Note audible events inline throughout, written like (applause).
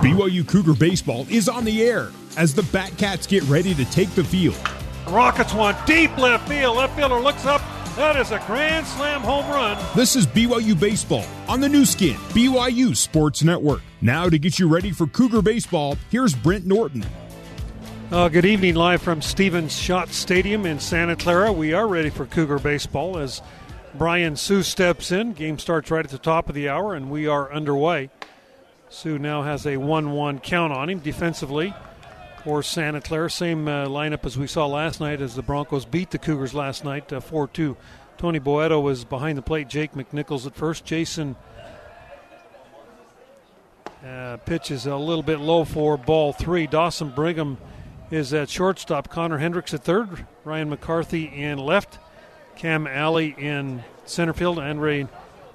BYU Cougar Baseball is on the air as the Batcats get ready to take the field. Rockets one deep left field. Left fielder looks up. That is a grand slam home run. This is BYU Baseball on the Nu Skin, BYU Sports Network. Now, to get you ready for Cougar Baseball, here's Brent Norton. Uh, good evening, live from Stephen Schott Stadium in Santa Clara. We are ready for Cougar Baseball as Brian Sue steps in. Game starts right at the top of the hour, and we are underway. Sue now has a 1 1 count on him defensively for Santa Clara. Same uh, lineup as we saw last night as the Broncos beat the Cougars last night 4 uh, 2. Tony Boedo was behind the plate. Jake McNichols at first. Jason uh, pitches a little bit low for ball three. Dawson Brigham is at shortstop. Connor Hendricks at third. Ryan McCarthy in left. Cam Alley in center field. Andre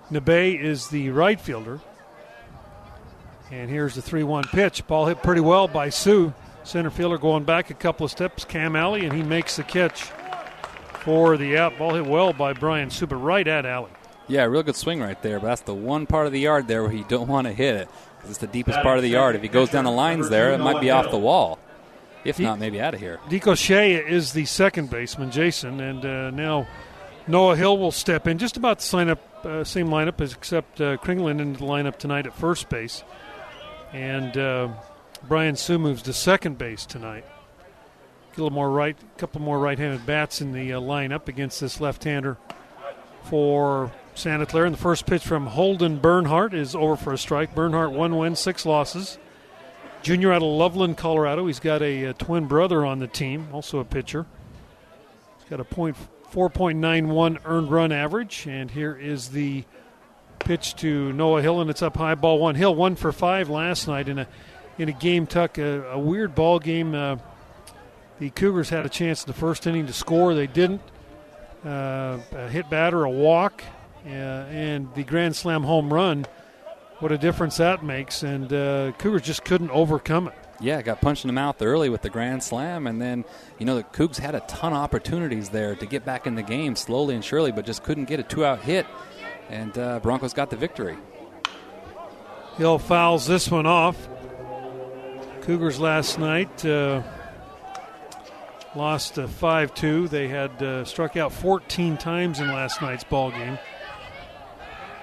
Nebe is the right fielder. And here's the 3 1 pitch. Ball hit pretty well by Sue. Center fielder going back a couple of steps. Cam Alley, and he makes the catch for the out. Ball hit well by Brian Sue, but right at Alley. Yeah, real good swing right there. But that's the one part of the yard there where you don't want to hit it because it's the deepest part of the yard. If he goes down the lines there, it might be off the wall. If not, maybe out of here. Shea is the second baseman, Jason, and uh, now Noah Hill will step in. Just about the lineup, uh, same lineup, except uh, into the lineup tonight at first base. And uh, Brian Sue moves to second base tonight. A little more right, couple more right-handed bats in the uh, lineup against this left-hander for Santa Clara. And the first pitch from Holden Bernhardt is over for a strike. Bernhardt one win, six losses. Junior out of Loveland, Colorado. He's got a, a twin brother on the team, also a pitcher. He's got a point 4.91 earned run average, and here is the pitch to Noah Hill, and it's up high, ball one. Hill one for five last night in a in a game tuck, a, a weird ball game. Uh, the Cougars had a chance in the first inning to score, they didn't. Uh, a hit batter, a walk, uh, and the grand slam home run. What a difference that makes, and uh, Cougars just couldn't overcome it. Yeah, got punched in the mouth early with the grand slam, and then you know the Cougs had a ton of opportunities there to get back in the game slowly and surely, but just couldn't get a two-out hit and uh, Broncos got the victory. Hill fouls this one off. Cougars last night uh, lost uh, 5 2. They had uh, struck out 14 times in last night's ball game.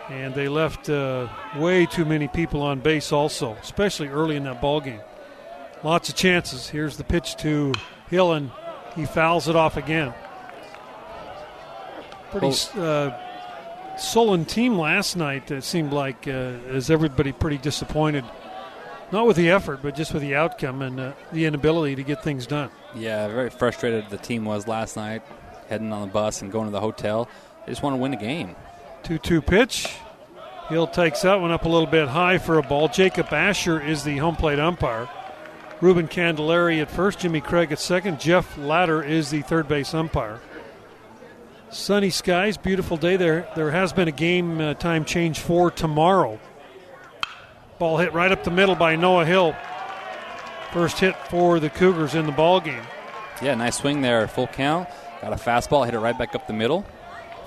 And they left uh, way too many people on base, also, especially early in that ball game. Lots of chances. Here's the pitch to Hill, and he fouls it off again. Pretty uh, sullen team last night. It seemed like uh, as everybody pretty disappointed, not with the effort, but just with the outcome and uh, the inability to get things done. Yeah, very frustrated the team was last night, heading on the bus and going to the hotel. They just want to win the game. 2 2 pitch. Hill takes that one up a little bit high for a ball. Jacob Asher is the home plate umpire. Ruben Candelaria at first, Jimmy Craig at second. Jeff Latter is the third base umpire. Sunny skies, beautiful day. There, there has been a game uh, time change for tomorrow. Ball hit right up the middle by Noah Hill. First hit for the Cougars in the ball game. Yeah, nice swing there, full count. Got a fastball, hit it right back up the middle.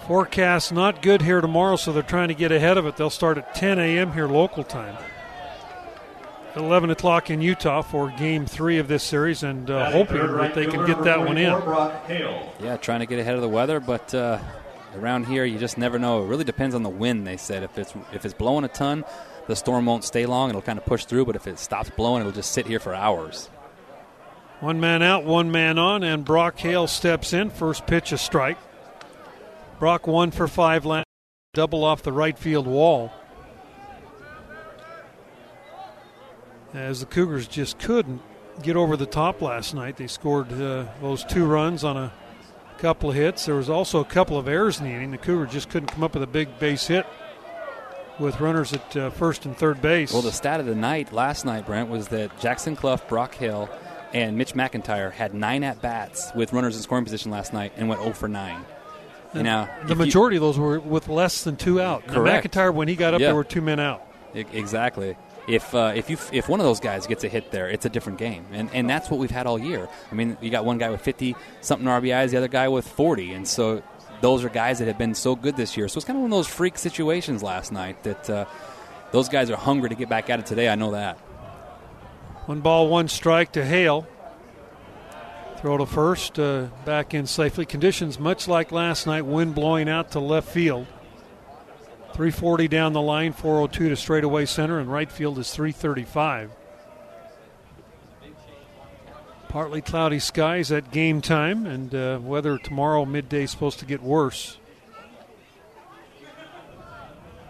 Forecast not good here tomorrow, so they're trying to get ahead of it. They'll start at 10 a.m. here local time. 11 o'clock in Utah for game three of this series and uh, hoping that they can get that one in. Yeah, trying to get ahead of the weather, but uh, around here you just never know. It really depends on the wind, they said. If it's, if it's blowing a ton, the storm won't stay long. It'll kind of push through, but if it stops blowing, it'll just sit here for hours. One man out, one man on, and Brock Hale steps in. First pitch, a strike. Brock one for five, double off the right field wall. As the Cougars just couldn't get over the top last night. They scored uh, those two runs on a couple of hits. There was also a couple of errors in the inning. The Cougars just couldn't come up with a big base hit with runners at uh, first and third base. Well, the stat of the night last night, Brent, was that Jackson Cluff, Brock Hill, and Mitch McIntyre had nine at bats with runners in scoring position last night and went 0 for 9. And now, the majority you, of those were with less than two out. Correct. McIntyre, when he got up, there were two men out. Exactly if uh, if you if one of those guys gets a hit there, it's a different game, and and that's what we've had all year. I mean, you got one guy with 50 something RBIs, the other guy with 40, and so those are guys that have been so good this year. So it's kind of one of those freak situations last night that uh, those guys are hungry to get back at it today. I know that. One ball, one strike to Hale. Throw to first, uh, back in safely. Conditions much like last night, wind blowing out to left field. 340 down the line, 402 to straightaway center, and right field is 335. Partly cloudy skies at game time, and uh, weather tomorrow midday is supposed to get worse.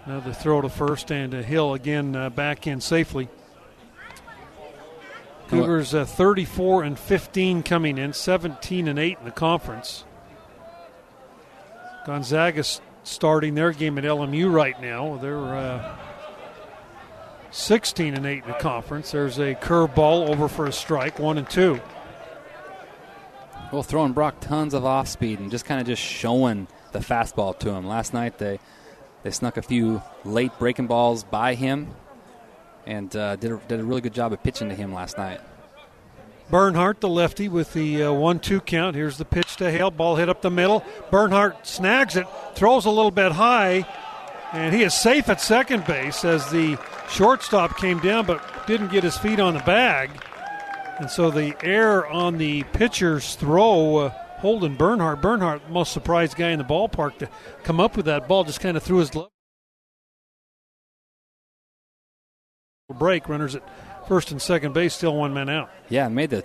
Another throw to first, and a Hill again uh, back in safely. Cougars uh, 34 and 15 coming in, 17 and 8 in the conference. Gonzaga starting their game at LMU right now. They're uh, 16 and 8 in the conference. There's a curveball over for a strike, one and two. Well, throwing Brock tons of off speed and just kind of just showing the fastball to him. Last night they they snuck a few late breaking balls by him and uh, did, a, did a really good job of pitching to him last night. Bernhardt, the lefty, with the uh, one-two count. Here's the pitch to Hale. Ball hit up the middle. Bernhardt snags it, throws a little bit high, and he is safe at second base as the shortstop came down but didn't get his feet on the bag. And so the air on the pitcher's throw, uh, Holden Bernhardt. Bernhardt, most surprised guy in the ballpark to come up with that ball, just kind of threw his glove. Break runners at first and second base, still one man out. Yeah, made the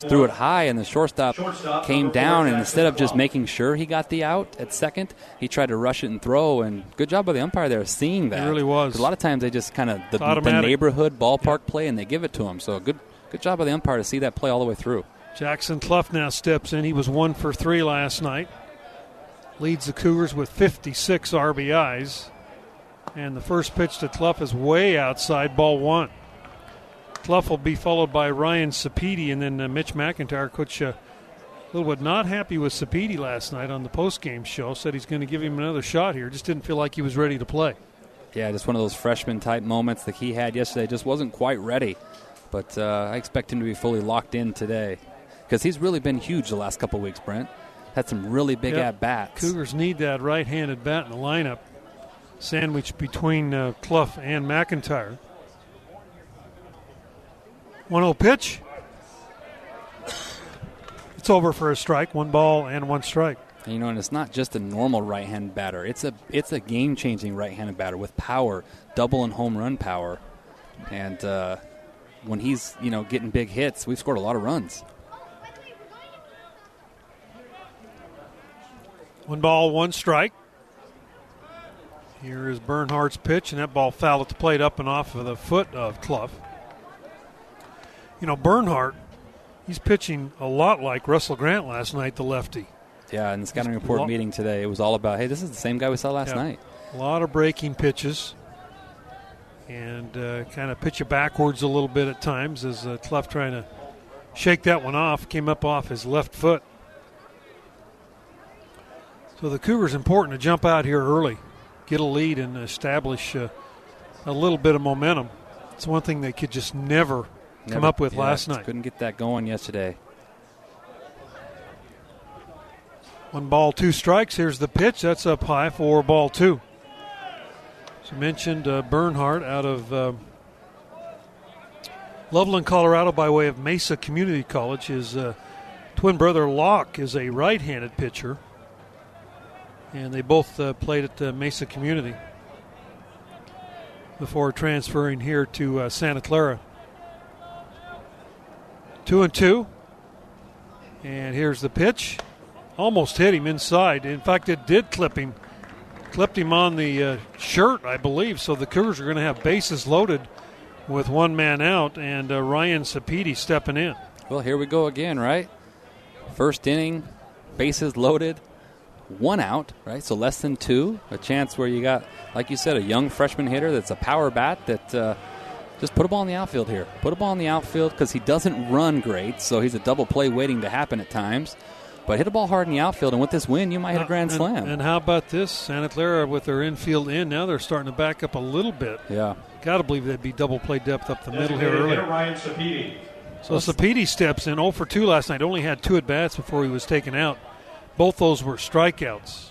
threw it high, and the shortstop, shortstop came down, and instead of just making sure he got the out at second, he tried to rush it and throw. And good job by the umpire there, seeing that. It really was. A lot of times they just kind of the, the, neighborhood ballpark play, and they give it to him. So good, good job by the umpire to see that play all the way through. Jackson Cluff now steps in. He was one for three last night. Leads the Cougars with 56 RBIs. And the first pitch to Cluff is way outside, ball one. Cluff will be followed by Ryan Sapedi and then uh, Mitch McIntyre. Coach uh, Littlewood not happy with Sapedi last night on the post-game show. Said he's going to give him another shot here. Just didn't feel like he was ready to play. Yeah, just one of those freshman type moments that he had yesterday. Just wasn't quite ready. But uh, I expect him to be fully locked in today because he's really been huge the last couple weeks, Brent. Had some really big yep. at bats. Cougars need that right handed bat in the lineup sandwich between uh, Cluff and McIntyre. 1 0 pitch. It's over for a strike, one ball and one strike. You know, and it's not just a normal right-hand batter. It's a it's a game-changing right-handed batter with power, double and home run power. And uh, when he's you know getting big hits, we've scored a lot of runs. One ball, one strike. Here is Bernhardt's pitch, and that ball fouled at the plate up and off of the foot of Cluff. You know, Bernhardt, he's pitching a lot like Russell Grant last night, the lefty. Yeah, in the scouting report meeting today, it was all about, hey, this is the same guy we saw last yeah, night. A lot of breaking pitches and uh, kind of pitch it backwards a little bit at times as uh, Cluff trying to shake that one off, came up off his left foot. So the Cougars important to jump out here early get a lead and establish uh, a little bit of momentum. It's one thing they could just never, never come up with yeah, last night. Couldn't get that going yesterday. One ball, two strikes. Here's the pitch. That's up high for ball two. As you mentioned, uh, Bernhardt out of uh, Loveland, Colorado, by way of Mesa Community College. His uh, twin brother Locke is a right handed pitcher and they both uh, played at uh, Mesa Community before transferring here to uh, Santa Clara. Two and two, and here's the pitch. Almost hit him inside. In fact, it did clip him, clipped him on the uh, shirt, I believe. So the Cougars are going to have bases loaded with one man out, and uh, Ryan Sapedi stepping in. Well, here we go again, right? First inning, bases loaded one out, right? So less than two. A chance where you got, like you said, a young freshman hitter that's a power bat that uh, just put a ball in the outfield here. Put a ball in the outfield because he doesn't run great, so he's a double play waiting to happen at times. But hit a ball hard in the outfield, and with this win, you might hit a grand slam. And how about this? Santa Clara with their infield in, now they're starting to back up a little bit. Yeah. Got to believe they'd be double play depth up the middle here early. Ryan Sapedi. So Sapedi steps in 0 for 2 last night. Only had two at bats before he was taken out. Both those were strikeouts.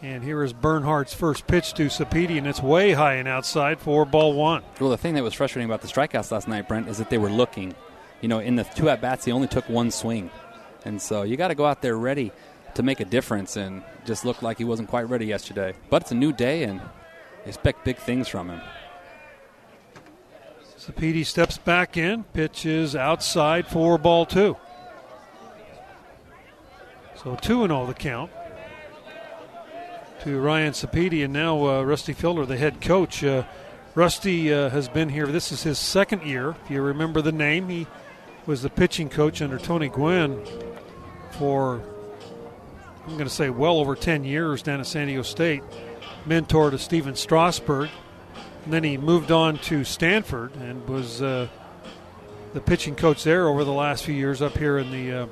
And here is Bernhardt's first pitch to Sapedi, and it's way high and outside for ball one. Well, the thing that was frustrating about the strikeouts last night, Brent, is that they were looking. You know, in the two at bats, he only took one swing. And so you got to go out there ready to make a difference, and just looked like he wasn't quite ready yesterday. But it's a new day, and expect big things from him. Sapedi steps back in, pitches outside for ball two. So 2 0 the count to Ryan Sapedi, and now uh, Rusty Filter, the head coach. Uh, Rusty uh, has been here. This is his second year. If you remember the name, he was the pitching coach under Tony Gwynn for, I'm going to say, well over 10 years down at San Diego State. Mentor to Stephen Strasburg. And then he moved on to Stanford and was uh, the pitching coach there over the last few years up here in the uh,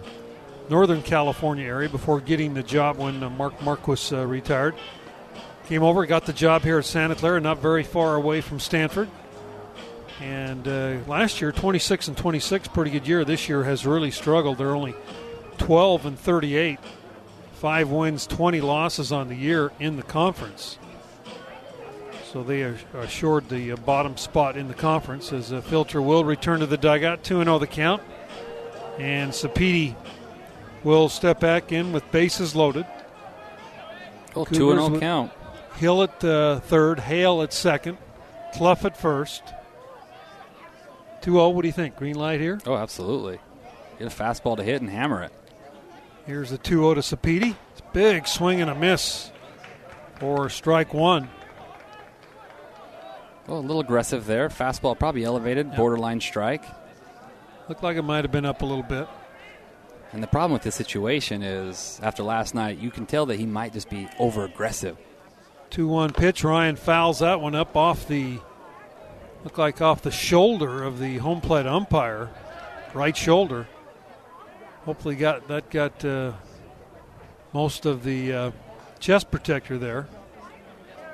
Northern California area before getting the job when uh, Mark Marquess uh, retired. Came over, got the job here at Santa Clara, not very far away from Stanford. And uh, last year, 26 and 26, pretty good year. This year has really struggled. They're only 12 and 38, five wins, 20 losses on the year in the conference. So they assured the bottom spot in the conference as Filter will return to the dugout. 2 0 the count. And Sapedi will step back in with bases loaded. Oh, 2 0 count. Hill at uh, third, Hale at second, Cluff at first. 2 0, what do you think? Green light here? Oh, absolutely. Get a fastball to hit and hammer it. Here's the 2 0 to Sapedi. It's big swing and a miss for strike one. Well, a little aggressive there. Fastball probably elevated, borderline strike. Looked like it might have been up a little bit. And the problem with this situation is, after last night, you can tell that he might just be over aggressive. 2 1 pitch. Ryan fouls that one up off the, look like off the shoulder of the home plate umpire, right shoulder. Hopefully, got that got uh, most of the uh, chest protector there.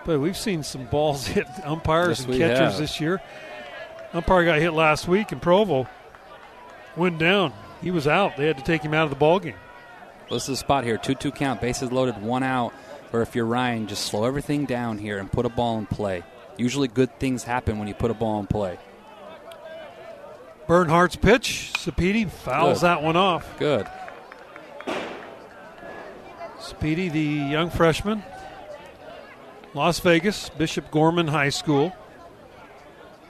But we've seen some balls (laughs) hit umpires yes, and catchers have. this year. Umpire got hit last week in Provo. Went down. He was out. They had to take him out of the ball game. This is a spot here. 2 2 count, bases loaded, one out. Or if you're Ryan, just slow everything down here and put a ball in play. Usually good things happen when you put a ball in play. Bernhardt's pitch. Sapedi fouls Good. that one off. Good. Speedy, the young freshman, Las Vegas, Bishop Gorman High School.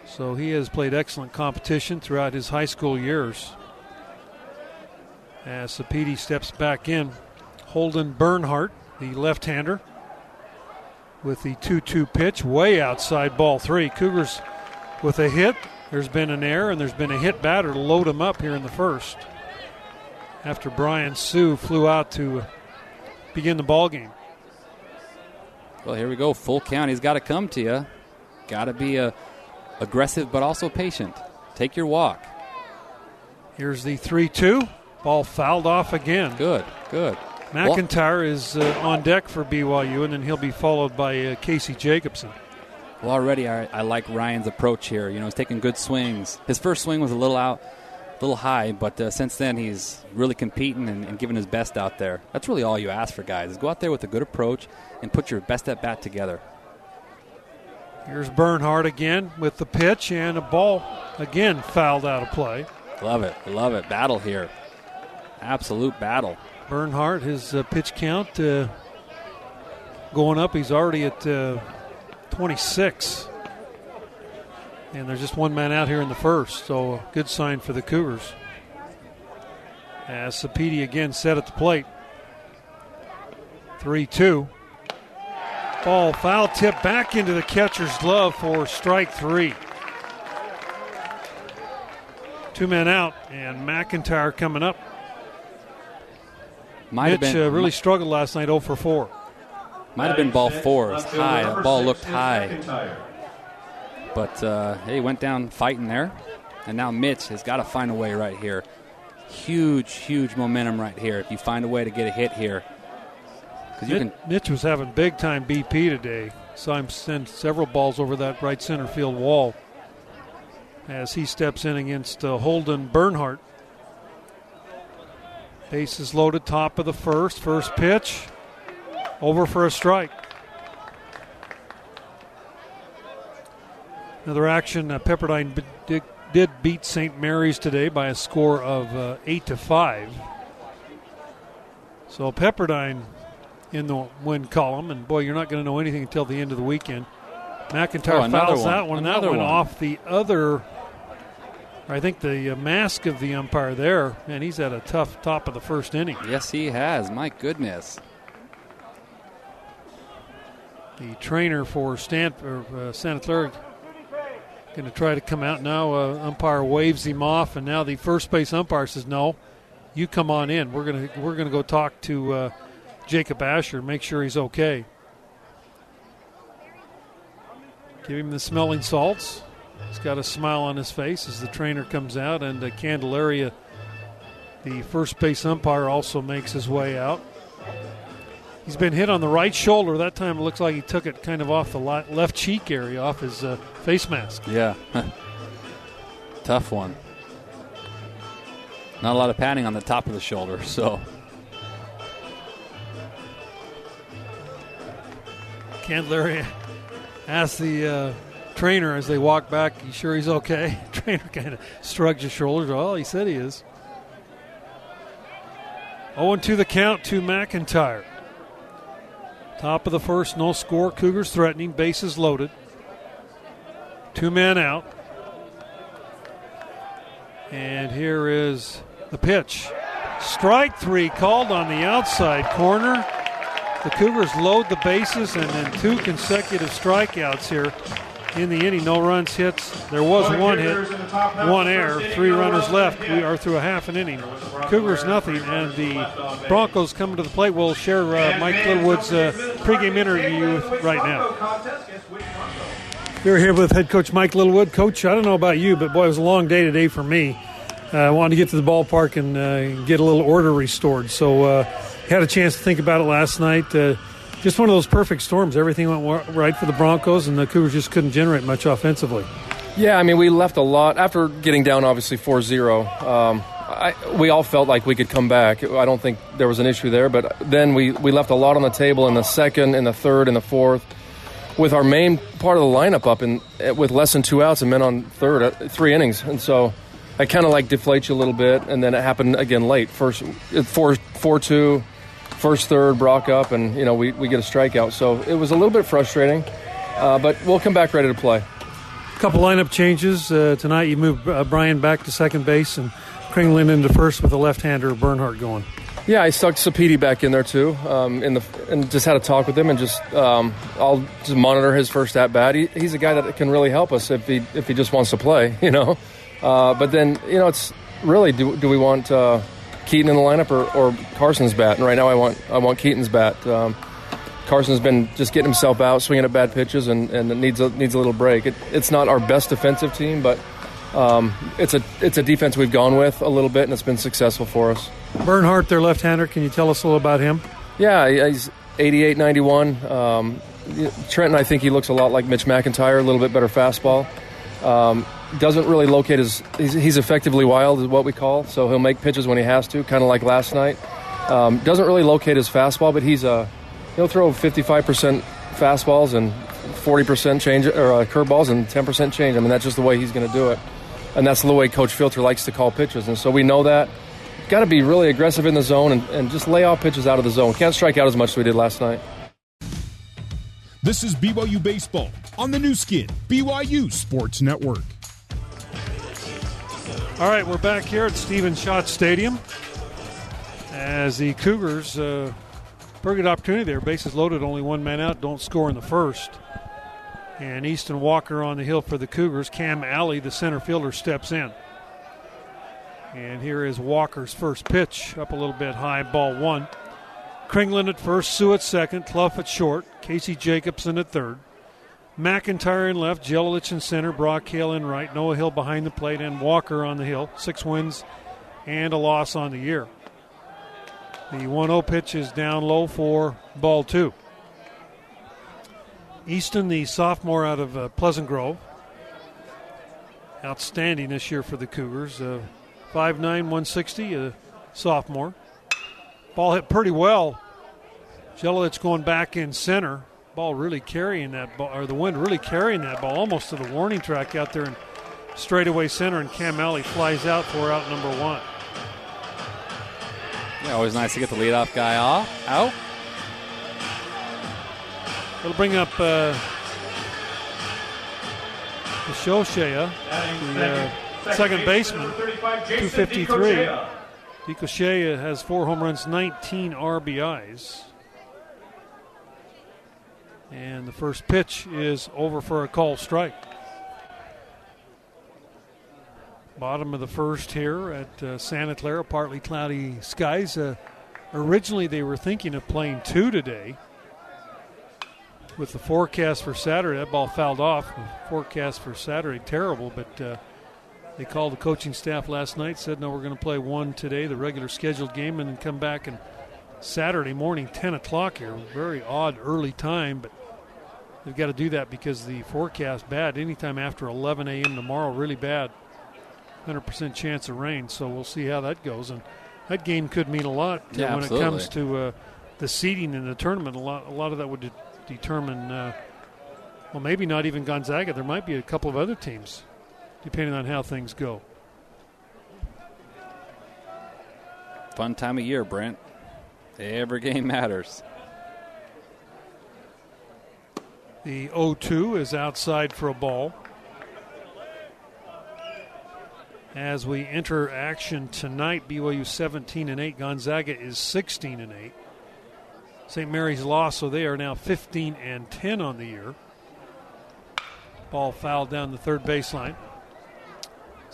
So he has played excellent competition throughout his high school years. As Sapedi steps back in, Holden Bernhardt, the left hander, with the 2 2 pitch, way outside ball three. Cougars with a hit. There's been an error, and there's been a hit batter to load him up here in the first. After Brian Sue flew out to begin the ball game. Well, here we go. Full count. He's got to come to you. Got to be uh, aggressive, but also patient. Take your walk. Here's the 3 2. Ball fouled off again. Good, good. McIntyre is uh, on deck for BYU, and then he'll be followed by uh, Casey Jacobson. Well, already I, I like Ryan's approach here. You know, he's taking good swings. His first swing was a little out, a little high, but uh, since then he's really competing and, and giving his best out there. That's really all you ask for, guys. Is go out there with a good approach and put your best at bat together. Here's Bernhardt again with the pitch and a ball again fouled out of play. Love it, love it. Battle here, absolute battle. Bernhardt, his uh, pitch count uh, going up. He's already at uh, 26. And there's just one man out here in the first, so a good sign for the Cougars. As Sapedi again set at the plate. 3 2. Ball foul tip back into the catcher's glove for strike three. Two men out, and McIntyre coming up. Might have Mitch been uh, really struggled last night 0 for 4. might have been ball four. It was high. The ball looked high, but uh, he went down fighting there. And now Mitch has got to find a way right here. Huge, huge momentum right here. If you find a way to get a hit here, because you Mitch, can Mitch was having big time BP today. Saw him send several balls over that right center field wall as he steps in against uh, Holden Bernhardt. Bases loaded, top of the first. First pitch. over for a strike. Another action. Uh, Pepperdine did, did, beat St. Mary's today by a score of uh, eight to five. So Pepperdine in the win column, and boy, you're not going to know anything until the end of the weekend. McIntyre oh, fouls one. that one, and that one, off the other. I think the uh, mask of the umpire there, man, he's had a tough top of the first inning. Yes, he has. My goodness. The trainer for Stanford, uh, Santa Clara going to try to come out now. Uh, umpire waves him off, and now the first base umpire says, "No, you come on in. We're gonna we're gonna go talk to uh, Jacob Asher, make sure he's okay." Give him the smelling salts. He's got a smile on his face as the trainer comes out, and uh, Candelaria, the first base umpire, also makes his way out. He's been hit on the right shoulder. That time it looks like he took it kind of off the left cheek area, off his uh, face mask. Yeah. (laughs) Tough one. Not a lot of padding on the top of the shoulder, (laughs) so. Candelaria (laughs) asked the uh, trainer as they walk back, "You sure he's okay?" (laughs) trainer kind of shrugs his shoulders. Well, he said he is. 0 2 the count to McIntyre. Top of the first, no score. Cougars threatening, bases loaded. Two men out. And here is the pitch. Strike three called on the outside corner. The Cougars load the bases and then two consecutive strikeouts here in the inning. No runs, hits. There was one hit, one error, three runners left. We are through a half an inning. Cougars nothing, and the Broncos coming to the plate. We'll share uh, Mike Littlewood's uh, pregame interview right now. We're here with head coach Mike Littlewood. Coach, I don't know about you, but boy, it was a long day today for me. Uh, I wanted to get to the ballpark and uh, get a little order restored. So uh, had a chance to think about it last night. Uh, just one of those perfect storms. Everything went right for the Broncos, and the Cougars just couldn't generate much offensively. Yeah, I mean, we left a lot after getting down, obviously 4 0. Um, we all felt like we could come back. I don't think there was an issue there, but then we, we left a lot on the table in the second, in the third, in the fourth, with our main part of the lineup up and with less than two outs and men on third, uh, three innings. And so I kind of like deflate you a little bit, and then it happened again late. First, four, four two, first third, Brock up, and you know we, we get a strikeout. So it was a little bit frustrating, uh, but we'll come back ready to play. A couple lineup changes uh, tonight. You move uh, Brian back to second base and Kringlen into first with a left-hander Bernhardt going. Yeah, I stuck Sapiti back in there too, um, in the and just had a talk with him and just um, I'll just monitor his first at bat. He, he's a guy that can really help us if he if he just wants to play, (laughs) you know. Uh, but then you know it's really do, do we want uh, Keaton in the lineup or, or, Carson's bat. And right now, I want I want Keaton's bat. Um, Carson's been just getting himself out, swinging at bad pitches, and, and it needs a, needs a little break. It, it's not our best defensive team, but um, it's a it's a defense we've gone with a little bit, and it's been successful for us. Bernhardt, their left-hander. Can you tell us a little about him? Yeah, he's 88, 91. Um, Trenton, I think he looks a lot like Mitch McIntyre, a little bit better fastball. Um, doesn't really locate his. He's, he's, effectively wild, is what we call. So he'll make pitches when he has to, kind of like last night. Um, doesn't really locate his fastball, but he's a. He'll throw 55% fastballs and 40% change or uh, curveballs and 10% change. I mean, that's just the way he's going to do it, and that's the way Coach Filter likes to call pitches. And so we know that. Got to be really aggressive in the zone and, and just lay off pitches out of the zone. Can't strike out as much as we did last night. This is BYU Baseball on the Nu Skin, BYU Sports Network. All right, we're back here at Stephen Schott Stadium as the Cougars, uh, pretty good opportunity there. Bases loaded, only one man out, don't score in the first. And Easton Walker on the hill for the Cougars. Cam Alley, the center fielder, steps in. And here is Walker's first pitch, up a little bit high, ball one. Kringlen at first, Sue at second, Cluff at short, Casey Jacobson at third. McIntyre in left, Jelilich in center, Brock Hale in right, Noah Hill behind the plate, and Walker on the hill. Six wins and a loss on the year. The 1 0 pitch is down low for ball two. Easton, the sophomore out of uh, Pleasant Grove, outstanding this year for the Cougars. Uh, 5'9, 160, a sophomore. Ball hit pretty well Jelowitz going back in center. Ball really carrying that ball, or the wind really carrying that ball almost to the warning track out there in straightaway center, and Cam Alley flies out for out number one. Yeah, always nice to get the leadoff guy off out. It'll bring up uh, the Shoshea, the uh, second baseman, 253. DeCochea has four home runs, 19 RBIs. And the first pitch is over for a call strike. Bottom of the first here at uh, Santa Clara, partly cloudy skies. Uh, originally, they were thinking of playing two today. With the forecast for Saturday, that ball fouled off. Forecast for Saturday, terrible, but uh, they called the coaching staff last night, said, no, we're going to play one today, the regular scheduled game, and then come back and Saturday morning, 10 o'clock here. Very odd early time, but they've got to do that because the forecast bad. Anytime after 11 a.m. tomorrow, really bad. 100% chance of rain, so we'll see how that goes. And that game could mean a lot Yeah, when absolutely. it comes to uh, the seeding in the tournament. A lot, a lot of that would de- determine, uh, well, maybe not even Gonzaga. There might be a couple of other teams, depending on how things go. Fun time of year, Brent. Every game matters. The 0 2 is outside for a ball. As we enter action tonight, BYU 17 and 8, Gonzaga is 16 and 8. St. Mary's lost, so they are now 15 and 10 on the year. Ball fouled down the third baseline.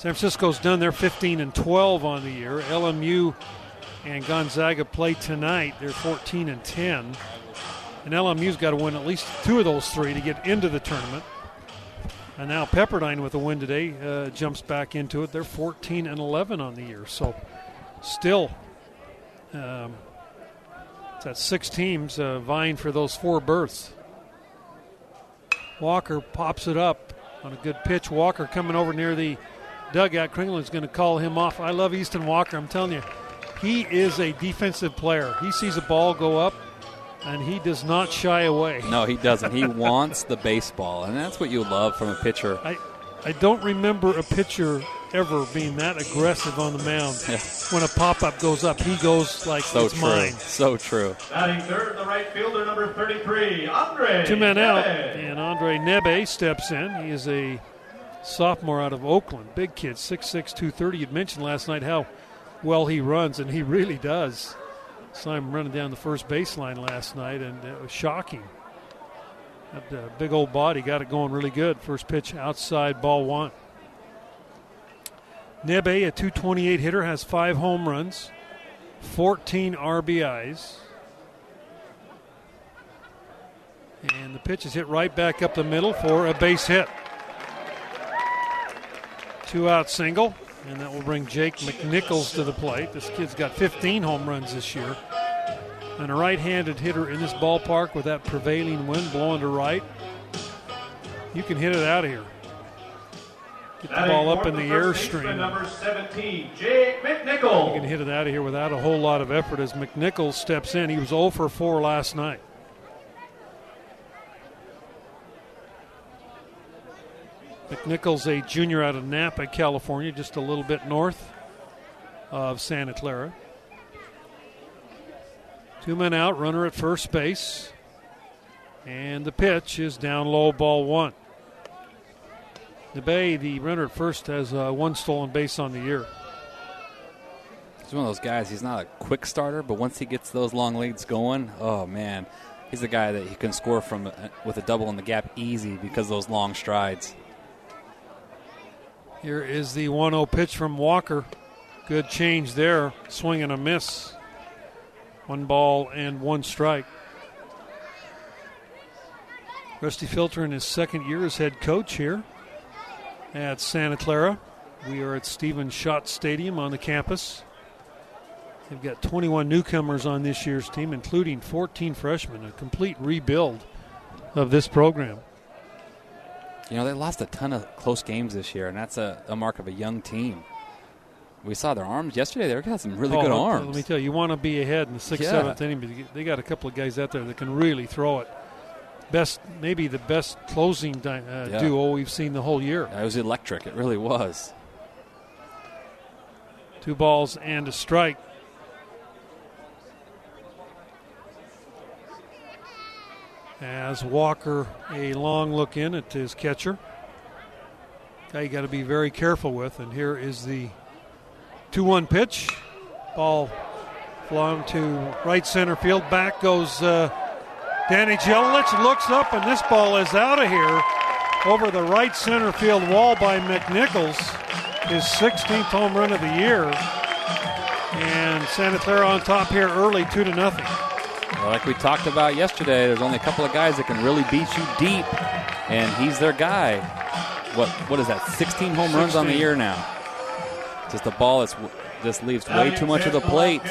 San Francisco's done. They're 15 and 12 on the year. LMU and Gonzaga play tonight. They're 14 and 10. And LMU's got to win at least two of those three to get into the tournament. And now Pepperdine with a win today uh, jumps back into it. They're 14 and 11 on the year. So still, um, it's at six teams uh, vying for those four berths. Walker pops it up on a good pitch. Walker coming over near the dugout. Kringland's going to call him off. I love Easton Walker. I'm telling you, he is a defensive player. He sees a ball go up, and he does not shy away. No, he doesn't. He wants the baseball, and that's what you love from a pitcher. I, I don't remember a pitcher ever being that aggressive on the mound. Yeah. When a pop up goes up, he goes like So it's true. mine. So true. Batting third, the right fielder, number 33, Andre. Two men out, and Andre Nebe steps in. He is a sophomore out of Oakland. Big kid, 6'6", 230. You'd mentioned last night how well he runs, and he (laughs) really does. Saw him running down the first baseline last night, and it was shocking. That uh, big old body got it going really good. First pitch outside, ball one. Nebe, a 228 hitter, has five home runs, 14 RBIs. And the pitch is hit right back up the middle for a base hit. Two out single, and that will bring Jake McNichols to the plate. This kid's got 15 home runs this year. And a right handed hitter in this ballpark with that prevailing wind blowing to right. You can hit it out of here. Get the ball up in the airstream. Number 17, Jake McNichol. You can hit it out of here without a whole lot of effort as McNichols steps in. He was 0 for 4 last night. McNichols, a junior out of Napa, California, just a little bit north of Santa Clara. Two men out, runner at first base. And the pitch is down low, ball one. The the runner at first, has uh, one stolen base on the year. He's one of those guys. He's not a quick starter, but once he gets those long leads going, oh man, he's the guy that he can score from uh, with a double in the gap easy because those long strides. Here is the 1 0 pitch from Walker. Good change there. Swing and a miss. One ball and one strike. Rusty Filter in his second year as head coach here at Santa Clara. We are at Stephen Schott Stadium on the campus. They've got 21 newcomers on this year's team, including 14 freshmen, a complete rebuild of this program. You know, they lost a ton of close games this year, and that's a, a mark of a young team. We saw their arms yesterday. They got some really Oh, good let- arms. Let me tell you, you want to be ahead in the sixth, Yeah. seventh inning, but they got a couple of guys out there that can really throw it. Best, maybe the best closing di- uh, Yeah. duo we've seen the whole year. It was electric. It really was. Two balls and a strike. As Walker a long look in at his catcher. Guy you got to be very careful with. And here is the 2 1 pitch. Ball flung to right center field. Back goes uh, Danny Jelilich. Looks up, and this ball is out of here over the right center field wall by McNichols. His 16th home run of the year. And Santa Clara on top here early, 2 to nothing. Like we talked about yesterday, there's only a couple of guys that can really beat you deep, and he's their guy. What what is that? 16 home runs on the year now. Just a ball that's just leaves way too much of the plate,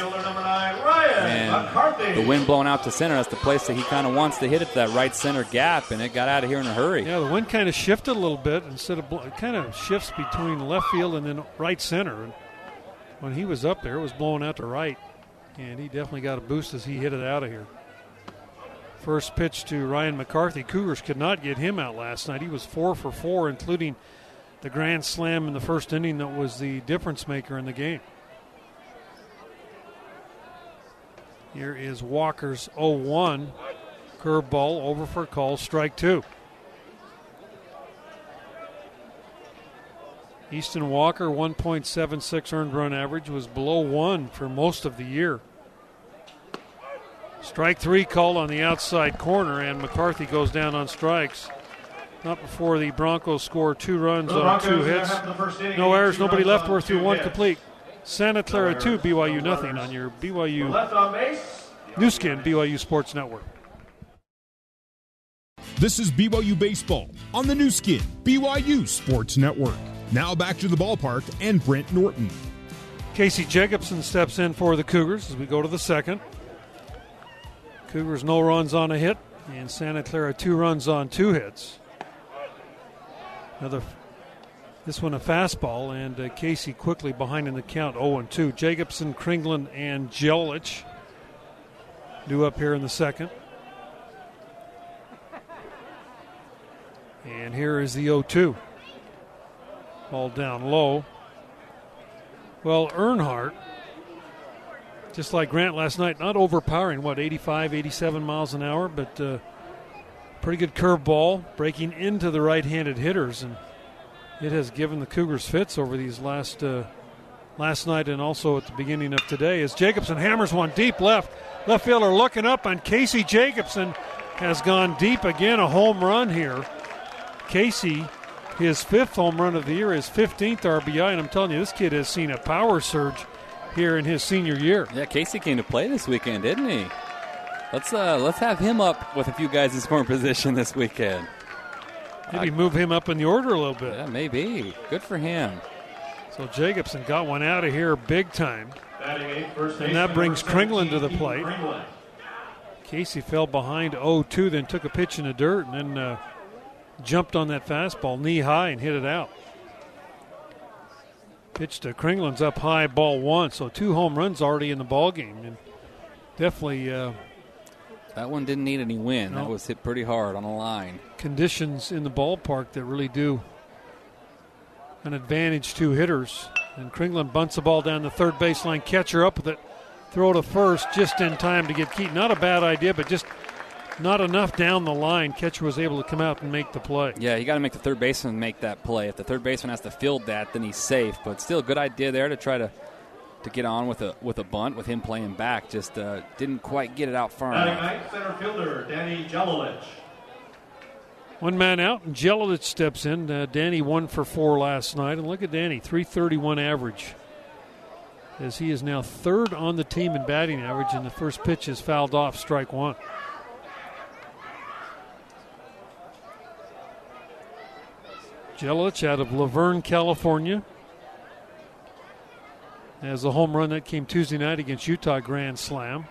and the wind blowing out to center. That's the place that he kind of wants to hit it, that right center gap, and it got out of here in a hurry. Yeah, the wind kind of shifted a little bit instead of bl- kind of shifts between left field and then right center. And when he was up there, it was blowing out to right, and he definitely got a boost as he hit it out of here. First pitch to Ryan McCarthy. Cougars could not get him out last night. He was four for four, including the grand slam in the first inning that was the difference maker in the game. Here is Walker's 0 1. Curveball over for call, strike two. Easton Walker, 1.76 earned run average, was below one for most of the year. Strike three called on the outside corner, and McCarthy goes down on strikes. Not before the Broncos score two runs The on two hits. half of the first inning, No errors, nobody left. on We're through one hits. complete. Santa Clara No 2, errors, BYU no nothing runners. on your BYU Left on base. Nu Skin, BYU Sports Network. This is BYU Baseball on the Nu Skin, BYU Sports Network. Now back to the ballpark and Brent Norton. Casey Jacobson steps in for the Cougars as we go to the second. Cougars no runs on a hit, and Santa Clara two runs on two hits. Another, this one a fastball, and uh, Casey quickly behind in the count 0 and 2. Jacobson, Kringland, and Jelich due up here in the second. And here is the 0 2. Ball down low. Well, Bernhardt, just like Grant last night, not overpowering, what, 85, 87 miles an hour, but uh, pretty good curveball breaking into the right handed hitters. And it has given the Cougars fits over these last. Uh, Last night and also at the beginning of today, as Jacobson hammers one deep left. Left fielder looking up, and Casey Jacobson has gone deep again. A home run here. Casey, his fifth home run of the year, his 15th RBI, and I'm telling you, this kid has seen a power surge here in his senior year. Yeah, Casey came to play this weekend, didn't he? Let's uh, let's have him up with a few guys in (laughs) scoring position this weekend. Maybe move him up in the order a little bit. Yeah, maybe. Good for him. So Jacobson got one out of here big time. Batting eighth, first And that brings number Kringland to the plate. Casey fell behind 0-2, then took a pitch in the dirt, and then uh, jumped on that fastball knee high and hit it out. Pitch to Kringland's up high, ball one. So two home runs already in the ball game, and definitely uh, That one didn't need any wind. No. That was hit pretty hard on the line. conditions in the ballpark that really do an advantage to hitters. And Kringland bunts the ball down the third baseline, catcher up with it, throw to first just in time to get Keaton. Not a bad idea, but just not enough down the line. Catcher was able to come out and make the play. Yeah, you got to make the third baseman make that play. If the third baseman has to field that, then he's safe. But still, a good idea there to try to to get on with a with a bunt with him playing back. Just uh, didn't quite get it out far enough. center fielder Danny Jelilich. One man out, and Jelilich steps in. Uh, Danny one for four last night, and look at Danny, 331 average. As he is now third on the team in batting average, and the first pitch is fouled off, strike one. Jelilich out of La Verne, California. Has a home run that came Tuesday night against Utah Grand Slam.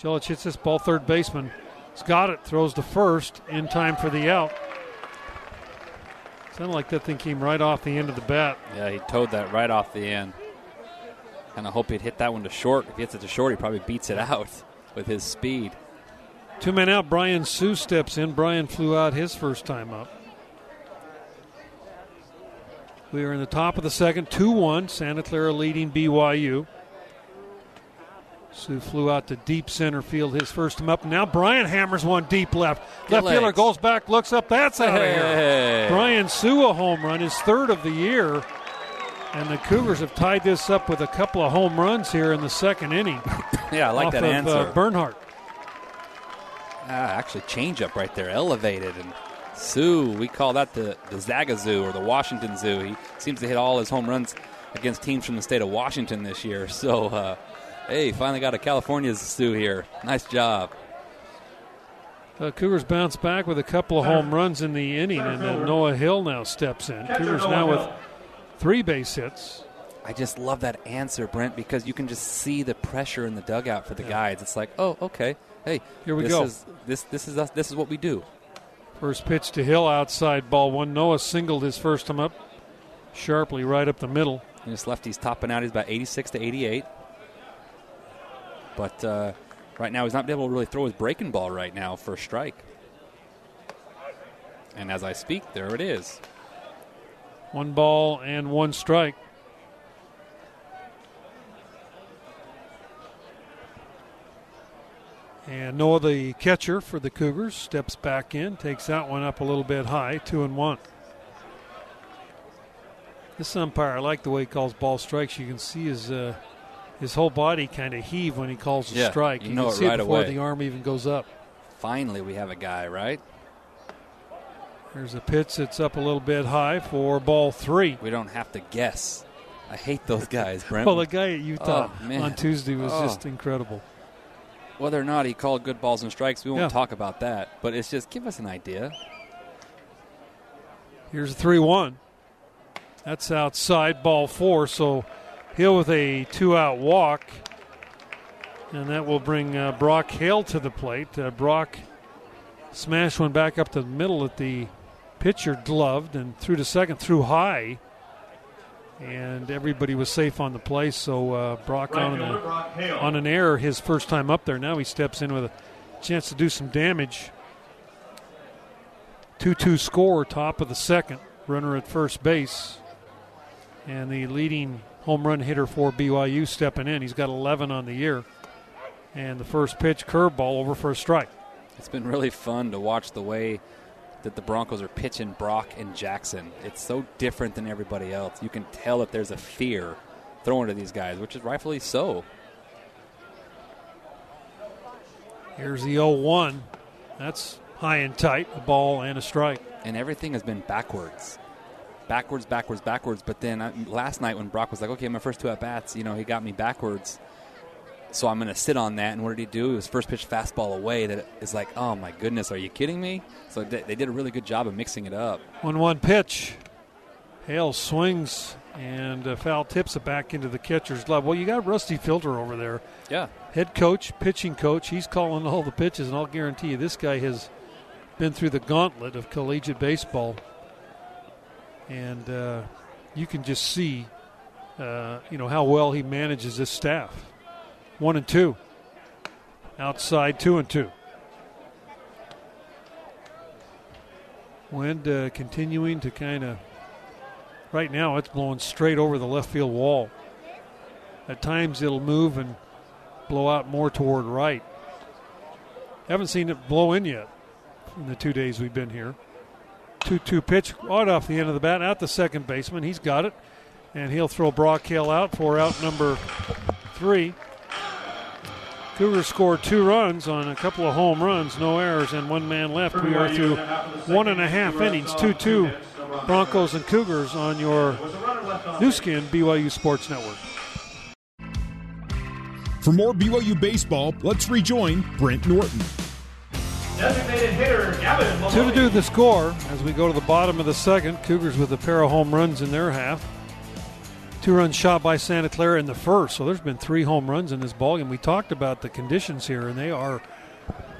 Jelilich hits this ball third baseman. He's got it, throws to first in time for the out. Sounded like that thing came right off the end of the bat. Yeah, he towed that right off the end. Kind of hope he'd hit that one to short. If he hits it to short, he probably beats it out with his speed. Two men out. Brian Sue steps in. Brian flew out his first time up. We are in the top of the second, 2 1. Santa Clara leading BYU. Sue flew out to deep center field his first time up. Now Brian hammers one deep left. Good left fielder goes back, looks up. That's out of here. Hey. Brian Sue a home run, his third of the year. And the Cougars have tied this up with a couple of home runs here in the second inning. (coughs) Yeah, I like that of, answer. Uh, Bernhardt. Ah, actually, change up right there, elevated. And Sue, we call that the, the Zaga Zoo or the Washington Zoo. He seems to hit all his home runs against teams from the state of Washington this year. (laughs) So, uh, hey, finally got a California Zoo here. Nice job. Uh, Cougars bounce back with a couple of home runs in the inning, and then Noah Hill now steps in. Cougars now with three base hits. I just love that answer, Brent, because you can just see the pressure in the dugout for the guys. It's like, oh, okay, hey, Here we this go. Is, this this is us, this is what we do. First pitch to Hill, outside ball one. Noah singled his first time up, sharply right up the middle. And this lefty's topping out. He's about 86 to 88. But uh, right now, he's not able to really throw his breaking ball right now for a strike. And as I speak, there it is. One ball and one strike. And Noah, the catcher for the Cougars, steps back in, takes that one up a little bit high, two and one. This umpire, I like the way he calls ball strikes. You can see his uh, his whole body kind of heave when he calls a Yeah, strike. you know can it see right it before away. the arm even goes up. Finally, we have a guy, right? There's a pitch that's up a little bit high for ball three. We don't have to guess. I hate those guys, (laughs) Brent. Well, the guy at Utah Oh, on Tuesday was Oh. just incredible. Whether or not he called good balls and strikes, we won't Yeah. talk about that. But it's just give us an idea. Here's a 3 1. That's outside ball four. So Hill with a two out walk. And that will bring uh, Brock Hale to the plate. Uh, Brock smashed one back up to the middle at the pitcher gloved and threw to second, threw high. And everybody was safe on the play. So uh, Brock Right on, fielder a, Brock on an error his first time up there. Now he steps in with a chance to do some damage. 2 2 score, top of the second. Runner at first base. And the leading home run hitter for BYU stepping in. He's got 11 on the year. And the first pitch, curveball over for a strike. It's been really fun to watch the way that the Broncos are pitching Brock and Jackson. It's so different than everybody else. You can tell that there's a fear thrown to these guys, which is rightfully so. Here's the 0 1. That's high and tight, a ball and a strike. And everything has been backwards. Backwards, backwards, backwards. But then uh, last night when Brock was like, okay, my first two at bats, you know, he got me backwards. So I'm going to sit on that. And what did he do? It was first pitch fastball away that is like, oh my goodness, are you kidding me? So they they did a really good job of mixing it up. 1 1 pitch. Hale swings and uh, foul tips it back into the catcher's glove. Well, you got Rusty Filter over there. Yeah. head coach, pitching coach. He's calling all the pitches, and I'll guarantee you this guy has been through the gauntlet of collegiate baseball. And uh, you can just see, uh, you know, how well he manages his staff. One and two. Outside, two and two. Wind uh, continuing to kind of. Right now, it's blowing straight over the left field wall. At times, it'll move and blow out more toward right. Haven't seen it blow in yet in the two days we've been here. 2 2 pitch right off the end of the bat out the second baseman. He's got it. And he'll throw Brock Hale out for out number three. Cougars scored two runs on a couple of home runs, no errors, and one man left. We are through one and a half innings, 2 2 Broncos and Cougars on your Nu Skin BYU Sports Network. For more BYU baseball, let's rejoin Brent Norton. Designated hitter Gavin Two to do the score as we go to the bottom of the second. Cougars with a pair of home runs in their half. Two runs shot by Santa Clara in the first, so there's been three home runs in this ballgame. We talked about the conditions here, and they are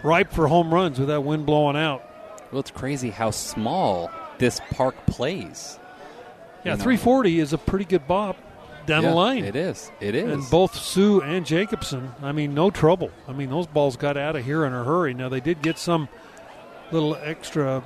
ripe for home runs with that wind blowing out. Well, it's crazy how small this park plays. Yeah, You know. 340 is a pretty good bop down Yeah, the line. It is. It is. And both Sue and Jacobson, I mean, no trouble. I mean, those balls got out of here in a hurry. Now, they did get some little extra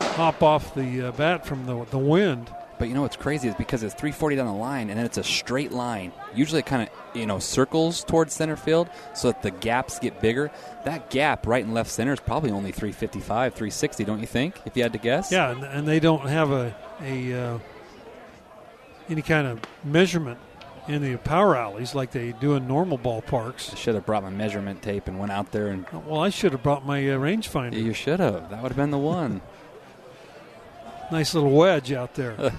hop off the uh, bat from the, the wind. But you know what's crazy is because it's 340 down the line and then it's a straight line. Usually it kind of you know circles towards center field so that the gaps get bigger. That gap right and left center is probably only 355, 360, don't you think? If you had to guess. Yeah, and, and they don't have a, a uh, any kind of measurement in the power alleys like they do in normal ballparks. I should have brought my measurement tape and went out there and Well, I should have brought my uh, rangefinder. you should have. That would have been the one. (laughs) Nice little wedge out there. (laughs)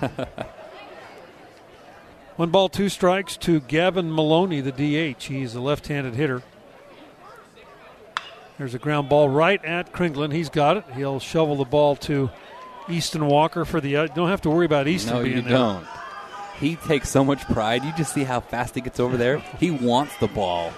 One ball, two strikes to Gavin Maloney, the DH. He's a left handed hitter. There's a ground ball right at Kringlen. He's got it. He'll shovel the ball to Easton Walker for the. Uh, don't have to worry about Easton no, being you there. don't. He takes so much pride. You just see how fast he gets over there. He wants the ball.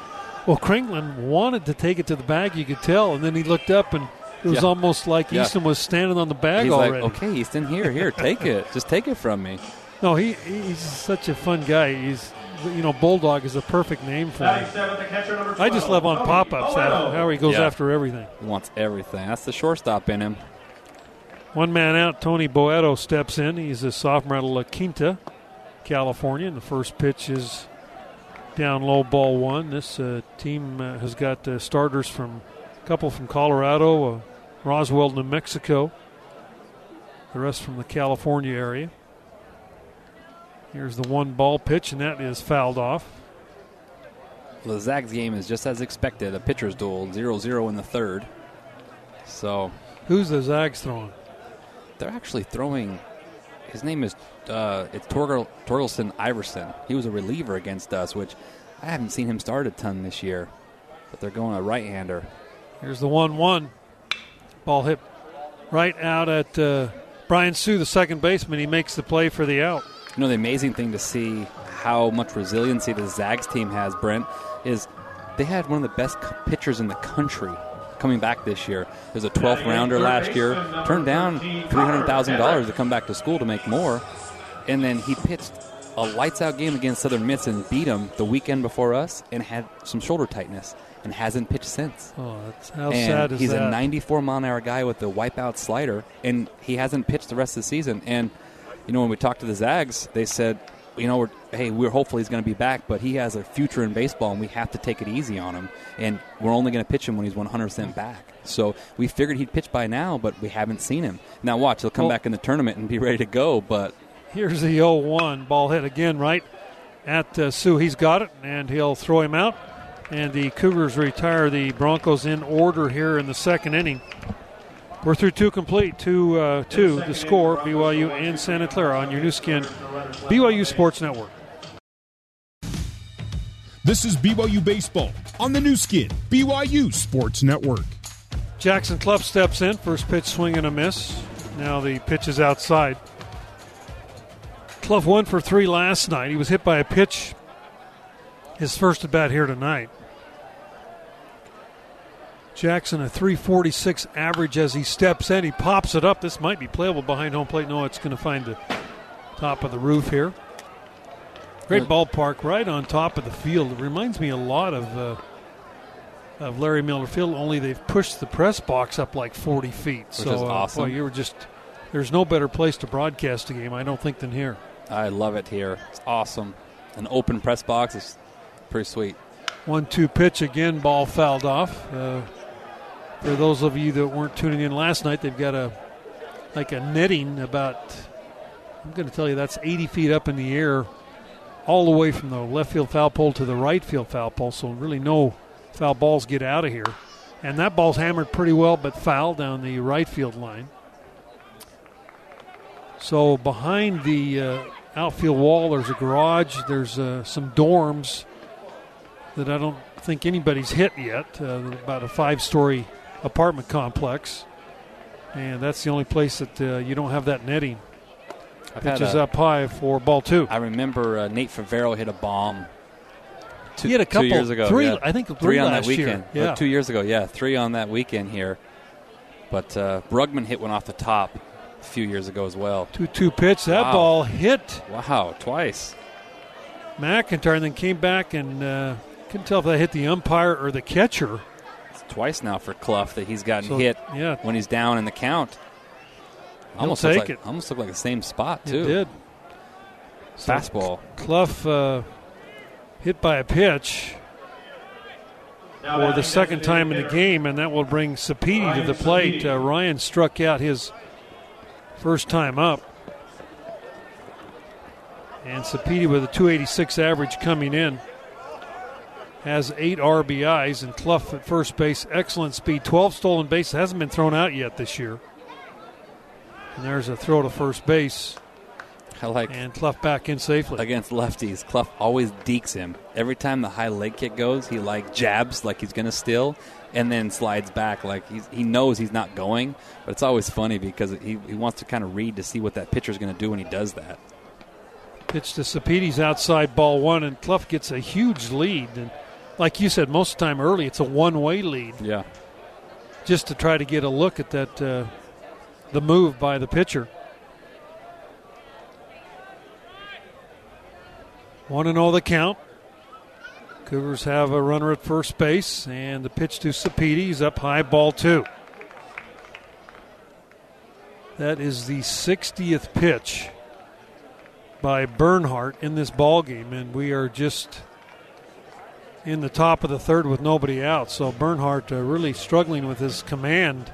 Well, Kringlen wanted to take it to the bag, you could tell, and then he looked up and it was Yeah. almost like Yeah. Easton was standing on the bag He's already. like, okay, Easton, here, here, take it. (laughs) Just take it from me. No, he he's such a fun guy. He's you know Bulldog is a perfect name for him. seventh, the catcher number 12. I just love on Tony pop-ups that, Boero. how he goes Yeah. after everything. He wants everything. That's the shortstop in him. One man out, Tony Boeto steps in. He's a sophomore out of La Quinta, California, and the first pitch is down low, ball one. This uh, team uh, has got uh, starters from a couple from Colorado, uh, Roswell, New Mexico, the rest from the California area. Here's the one ball pitch, and that is fouled off. The Zags game is just as expected. A pitcher's duel, 0-0 in the third. So Who's the Zags throwing? they're actually throwing. His name is uh, it's Torgel, Torgelson Iverson. He was a reliever against us, which I haven't seen him start a ton this year. But they're going a right-hander. Here's the 1 1. Ball hit right out at uh, Brian Sue, the second baseman. He makes the play for the out. You know, the amazing thing to see how much resiliency the Zags team has, Brent, is they had one of the best pitchers in the country coming back this year. There's a 12th rounder last year, turned down $300,000 to come back to school to make more, and then he pitched a lights out game against Southern Miss and beat them the weekend before us and had some shoulder tightness and hasn't pitched since. Oh, that's, how and sad is he's that? a 94 mile an hour guy with a wipeout slider, and he hasn't pitched the rest of the season. And you know, when we talked to the Zags, they said, you know, we're, hey, we're hopefully he's going to be back, but he has a future in baseball, and we have to take it easy on him. And we're only going to pitch him when he's 100% back. So we figured he'd pitch by now, but we haven't seen him. Now watch, he'll come Well- back in the tournament and be ready to go. But Here's the 0 1. Ball hit again right at uh, Sue. He's got it, and he'll throw him out. And the Cougars retire the Broncos in order here in the second inning. We're through two complete, two, uh, two, the score, BYU and Santa Clara on your Nu Skin, BYU Sports Network. This is BYU Baseball on the Nu Skin, BYU Sports Network. Jackson Cluff steps in. First pitch swing and a miss. Now the pitch is outside. Cluff one for three last night. He was hit by a pitch his first at bat here tonight. Jackson a 346 average as he steps in. He pops it up. This might be playable behind home plate. No, it's going to find the top of the roof here. Great ballpark right on top of the field. It reminds me a lot of uh, of Larry Miller Field, only they've pushed the press box up like 40 feet. so, is uh, awesome. boy, you were just there's no better place to broadcast a game, I don't think, than here. I love it here. It's awesome. An open press box is pretty sweet. One-two pitch again, ball fouled off. Uh, for those of you that weren't tuning in last night, they've got a like a netting about. I'm going to tell you that's 80 feet up in the air, all the way from the left field foul pole to the right field foul pole. So really, no foul balls get out of here. And that ball's hammered pretty well, but foul down the right field line. So behind the uh, outfield wall, there's a garage. There's uh, some dorms that I don't think anybody's hit yet. Uh, about a five-story apartment complex, and that's the only place that uh, you don't have that netting. I've Pitches up high for ball two. I remember uh, Nate Favero hit a bomb. Two, he had a couple, two years ago. three, yeah. I think three, three on that weekend. year. Yeah, two years ago, yeah, three on that weekend here. But uh, Brugman hit one off the top, a few years ago as well. 2 2 pitch. That Wow. ball hit Wow, twice. McIntyre and then came back and uh, couldn't tell if that hit the umpire or the catcher. Twice now for Cluff that he's gotten So, hit yeah. when he's down in the count. He'll Almost take like, it. Almost looked like the same spot It too. did. So Fastball. Cluff uh, hit by a pitch for the second time in the game, and that will bring Sapiti to the plate. Uh, Ryan struck out his first time up. And Sapiti with a 286 average coming in has eight RBIs, and Cluff at first base, excellent speed, 12 stolen bases, hasn't been thrown out yet this year. And there's a throw to first base, I like and Cluff back in safely. against lefties. Cluff always dekes him. Every time the high leg kick goes, he like jabs like he's gonna steal, and then slides back like he's, he knows he's not going. But it's always funny because he, he wants to kind of read to see what that pitcher's gonna do when he does that. Pitch to Sapiti's outside ball one, and Cluff gets a huge lead. And like you said, most of the time early, it's a one way lead Yeah. just to try to get a look at that uh, the move by the pitcher. One and zero the count. Cougars have a runner at first base, and the pitch to Sapiti. He's up high, ball two. That is the 60th pitch by Bernhardt in this ball game, and we are just in the top of the third with nobody out. So Bernhardt uh, really struggling with his command,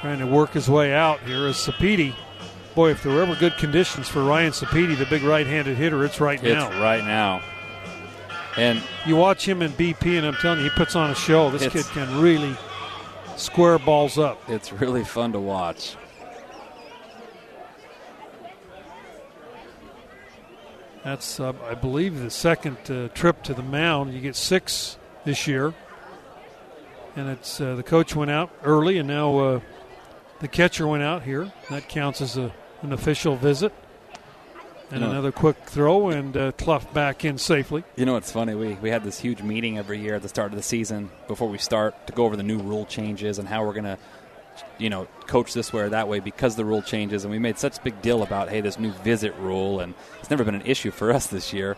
trying to work his way out here as Sapiti. Boy, if there were ever good conditions for Ryan Sapiti, the big right-handed hitter, it's right It's now. right now. And You watch him in BP, and I'm telling you, he puts on a show. This kid can really square balls up. it's really fun to watch. That's, uh, I believe, the second uh, trip to the mound. You get six this year, and it's uh, the coach went out early, and now uh, the catcher went out here. That counts as a, an official visit. And You know- another quick throw, and uh, Cluff back in safely. You know it's funny? We we had this huge meeting every year at the start of the season before we start to go over the new rule changes and how we're gonna, you know, coach this way or that way because the rule changes. And we made such a big deal about hey, this new visit rule, and it's never been an issue for us this year.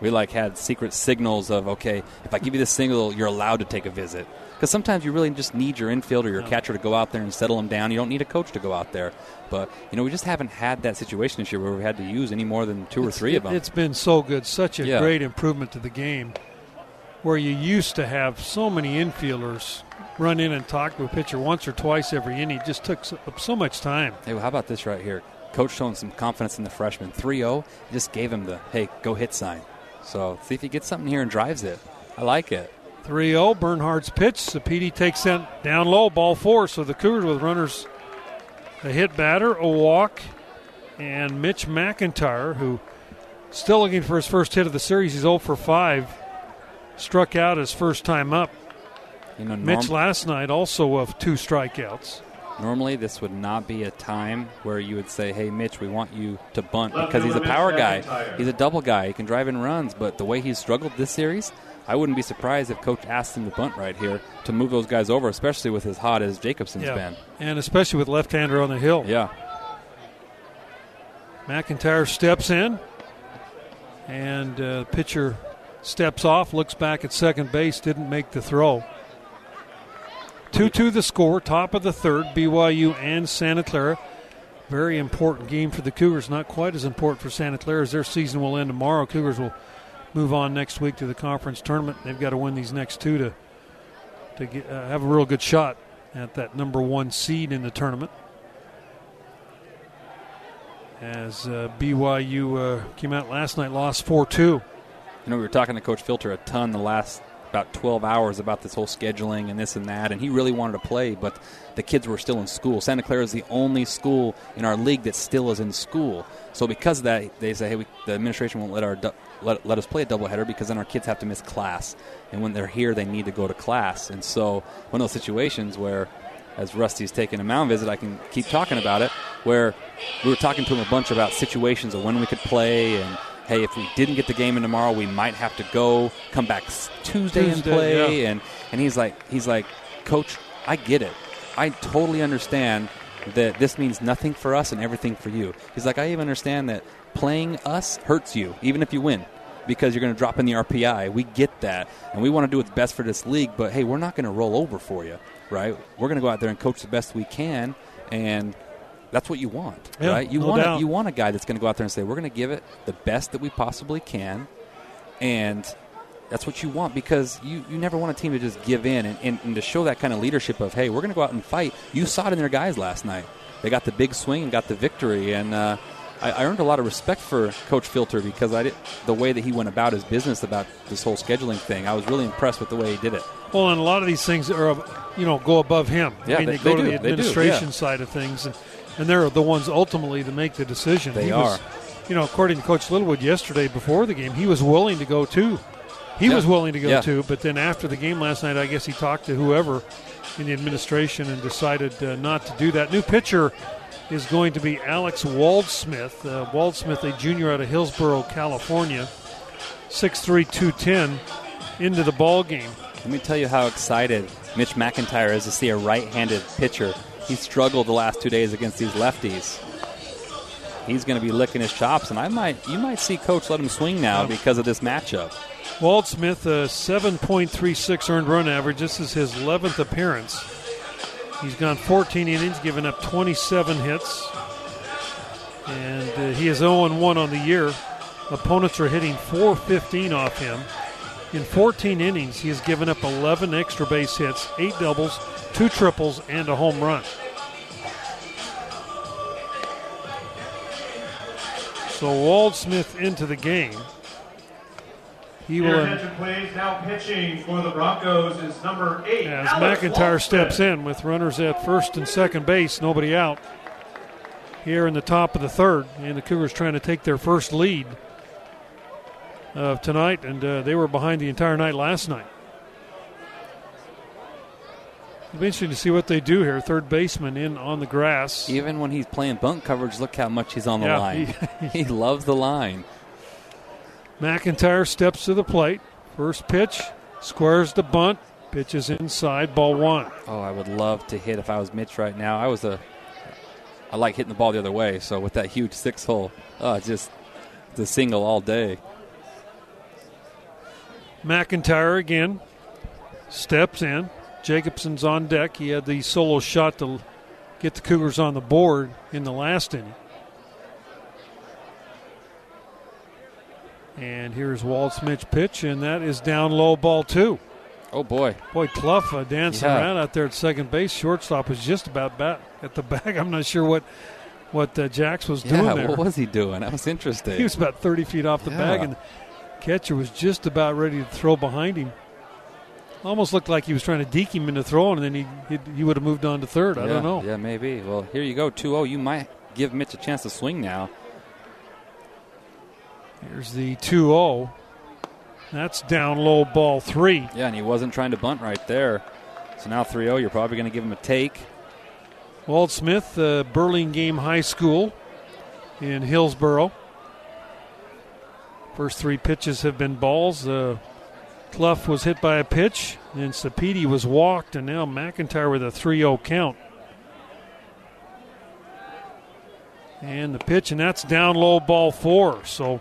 We like had secret signals of okay, if I give you this signal, you're allowed to take a visit. Because sometimes you really just need your infield or your catcher to go out there and settle them down. You don't need a coach to go out there. But you know, we just haven't had that situation this year where we had to use any more than two or It's- three of them. It's been so good, such a Yeah. great improvement to the game. Where you used to have so many infielders run in and talk to a pitcher once or twice every inning, it just took so, so much time. Hey, well, how about this right here? Coach showing some confidence in the freshman. 3 0, just gave him the, hey, go hit sign. So see if he gets something here and drives it. I like it. 3 0, Bernhardt's pitch. Sapiti takes that down low, ball four. So the Cougars with runners a hit batter, a walk, and Mitch McIntyre, who still looking for his first hit of the series. He's 0 for 5. Struck out his first time up. You know, norm- Mitch last night also of two strikeouts. normally this would not be a time where you would say, hey, Mitch, we want you to bunt Left because he's a power guy. McIntyre. He's a double guy. He can drive in runs. But the way he's struggled this series, I wouldn't be surprised if Coach asked him to bunt right here to move those guys over, especially with as hot as Jacobson's been. And especially with left hander on the hill. Yeah. McIntyre steps in, and uh, pitcher steps off, looks back at second base, didn't make the throw. 2 2 the score, top of the third, BYU and Santa Clara. Very important game for the Cougars, not quite as important for Santa Clara as their season will end tomorrow. Cougars will move on next week to the conference tournament. They've got to win these next two to, to get, uh, have a real good shot at that number one seed in the tournament as uh, BYU uh, came out last night, lost 4 2. You know, we were talking to Coach Filter a ton the last about 12 hours about this whole scheduling and this and that, and he really wanted to play, but the kids were still in school. Santa Clara is the only school in our league that still is in school. So because of that, they say, hey, we, the administration won't let our let, let us play a doubleheader because then our kids have to miss class, and when they're here, they need to go to class. And so one of those situations where as Rusty's taking a mound visit, I can keep talking about it. Where we were talking to him a bunch about situations of when we could play, and hey, if we didn't get the game in tomorrow, we might have to go come back s- Tuesday, and play. yeah. And and he's like, he's like, Coach, I get it. I totally understand that this means nothing for us and everything for you. He's like, I even understand that playing us hurts you, even if you win, because you're going to drop in the RPI. We get that, and we want to do what's best for this league. But hey, we're not going to roll over for you, right? We're going to go out there and coach the best we can, and that's what you want, Yeah, right? You no want a, you want a guy that's going to go out there and say, we're going to give it the best that we possibly can, and that's what you want because you, you never want a team to just give in and, and, and to show that kind of leadership of hey we're going to go out and fight you saw it in their guys last night they got the big swing and got the victory and uh, I, I earned a lot of respect for coach filter because i did the way that he went about his business about this whole scheduling thing i was really impressed with the way he did it Well, and a lot of these things are, you know, go above him. Yeah, I mean, they- they, go they to do. the administration side of things, and, and they're the ones ultimately to make the decision. They he Was, are. you know, according to Coach Littlewood yesterday before the game, he was willing to go too. He Yeah. was willing to go Yeah. too, but then after the game last night, I guess he talked to whoever in the administration and decided uh, not to do that. New pitcher is going to be Alex Waldsmith. Uh, Waldsmith, a junior out of Hillsborough, California, 6'3", 210, into the ball game. let me tell you how excited mitch mcintyre is to see a right-handed pitcher he struggled the last two days against these lefties he's going to be licking his chops and i might you might see coach let him swing now because of this matchup Waldsmith, a 7.36 earned run average. This is his 11th appearance. He's gone 14 innings, given up 27 hits, and uh, he is 0 1 on the year. Opponents are hitting 415 off him. In 14 innings, he has given up 11 extra base hits, 8 doubles, 2 triples, and a home run. So Waldsmith into the game. He will. Um, attention, please. Now pitching for the Broncos is number eight. As Alex McIntyre Walston. steps in with runners at first and second base, nobody out. Here in the top of the third, and the Cougars trying to take their first lead of tonight, and uh, they were behind the entire night last night. It'll be interesting to see what they do here. Third baseman in on the grass. Even when he's playing bunt coverage, look how much he's on the Yeah, line. (laughs) he loves the line. McIntyre steps to the plate. First pitch, squares the bunt, pitches inside, ball one. Oh, I would love to hit if I was Mitch right now. I was a, I like hitting the ball the other way. So with that huge six hole, oh, just the single all day. McIntyre again steps in. Jacobson's on deck. He had the solo shot to get the Cougars on the board in the last inning. And here's Waldsmith's pitch, and that is down low ball two. Oh boy, Boy, Cluff uh, dancing Yeah. around out there at second base. Shortstop was just about back at the (laughs) back. I'm not sure what what uh, Jax was doing yeah. there. What was he doing? That was interesting. He was about 30 feet off the Yeah. bag, and catcher was just about ready to throw behind him. Almost looked like he was trying to deke him into throwing, and then he he, he would have moved on to third. I yeah, don't know. Yeah, maybe. Well, here you go, 2-0. You might give Mitch a chance to swing now. Here's the 2 0. That's down low ball three. Yeah, and he wasn't trying to bunt right there. So now 3-0. You're probably going to give him a take. Waldsmith, uh, Burlingame High School in Hillsborough. First three pitches have been balls. Uh, Cluff was hit by a pitch, and Sapedi was walked, and now McIntyre with a 3 0 count. And the pitch, and that's down low ball four. So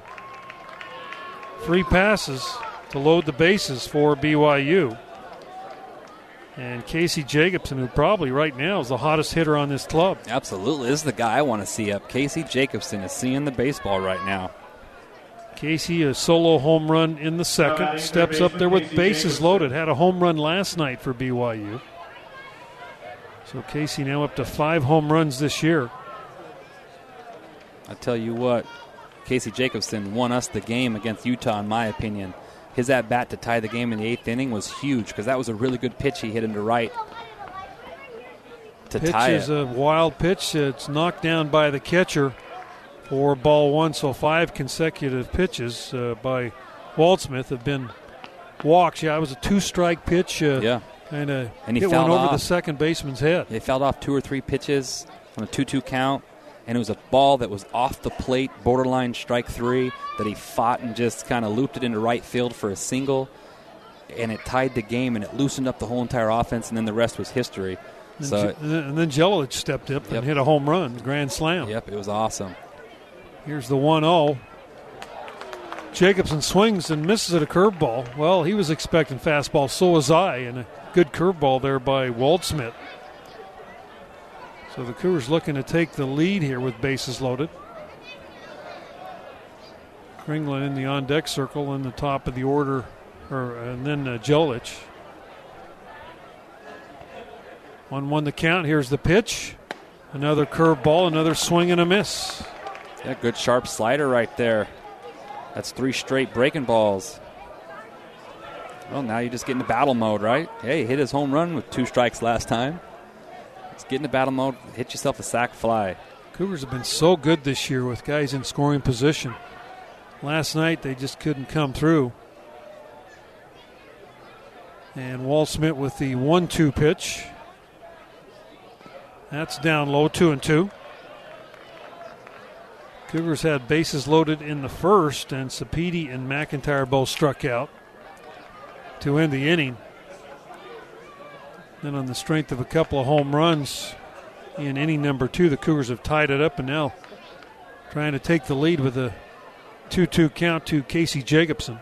three passes to load the bases for BYU. And Casey Jacobson, who probably right now is the hottest hitter on this club. Absolutely. This is the guy I want to see up. Casey Jacobson is seeing the baseball right now. Casey, a solo home run in the second, steps up there with bases loaded. Had a home run last night for BYU. So Casey now up to five home runs this year. I tell you what, Casey Jacobson won us the game against Utah, in my opinion. His at bat to tie the game in the eighth inning was huge because that was a really good pitch he hit into right to Pitch tie is it. a wild pitch. It's knocked down by the catcher for ball one. So five consecutive pitches uh, by Waldsmith have been walks. Yeah, it was a two-strike pitch. Uh, yeah, and, uh, And he hit one fouled over the second baseman's head. they fouled off two or three pitches on a two-two count, and it was a ball that was off the plate, borderline strike three, that he fought and just kind of looped it into right field for a single. and it tied the game, and it loosened up the whole entire offense, and then the rest was history. And, So, and then Jelic stepped up Yep. and hit a home run, grand slam. yep, it was awesome. Here's the 1 0. Jacobson swings and misses at a curveball. Well, he was expecting fastball, so was I, and a good curveball there by Waldsmith. So the Cougars looking to take the lead here with bases loaded. Kringlen in the on deck circle in the top of the order, or and then uh, Jelic. 1 1 the count. Here's the pitch. Another curveball, another swing and a miss. Yeah, good sharp slider right there. That's three straight breaking balls. Well, now you just get into battle mode, right? Hey, hit his home run with two strikes last time. Let's get into battle mode. Hit yourself a sac fly. Cougars have been so good this year with guys in scoring position. Last night they just couldn't come through. And Waldsmith with the one-two pitch. That's down low, two and two. Cougars had bases loaded in the first, and Sapedi and McIntyre both struck out to end the inning. Then, on the strength of a couple of home runs, in inning number two. The Cougars have tied it up and now trying to take the lead with a 2 2 count to Casey Jacobson.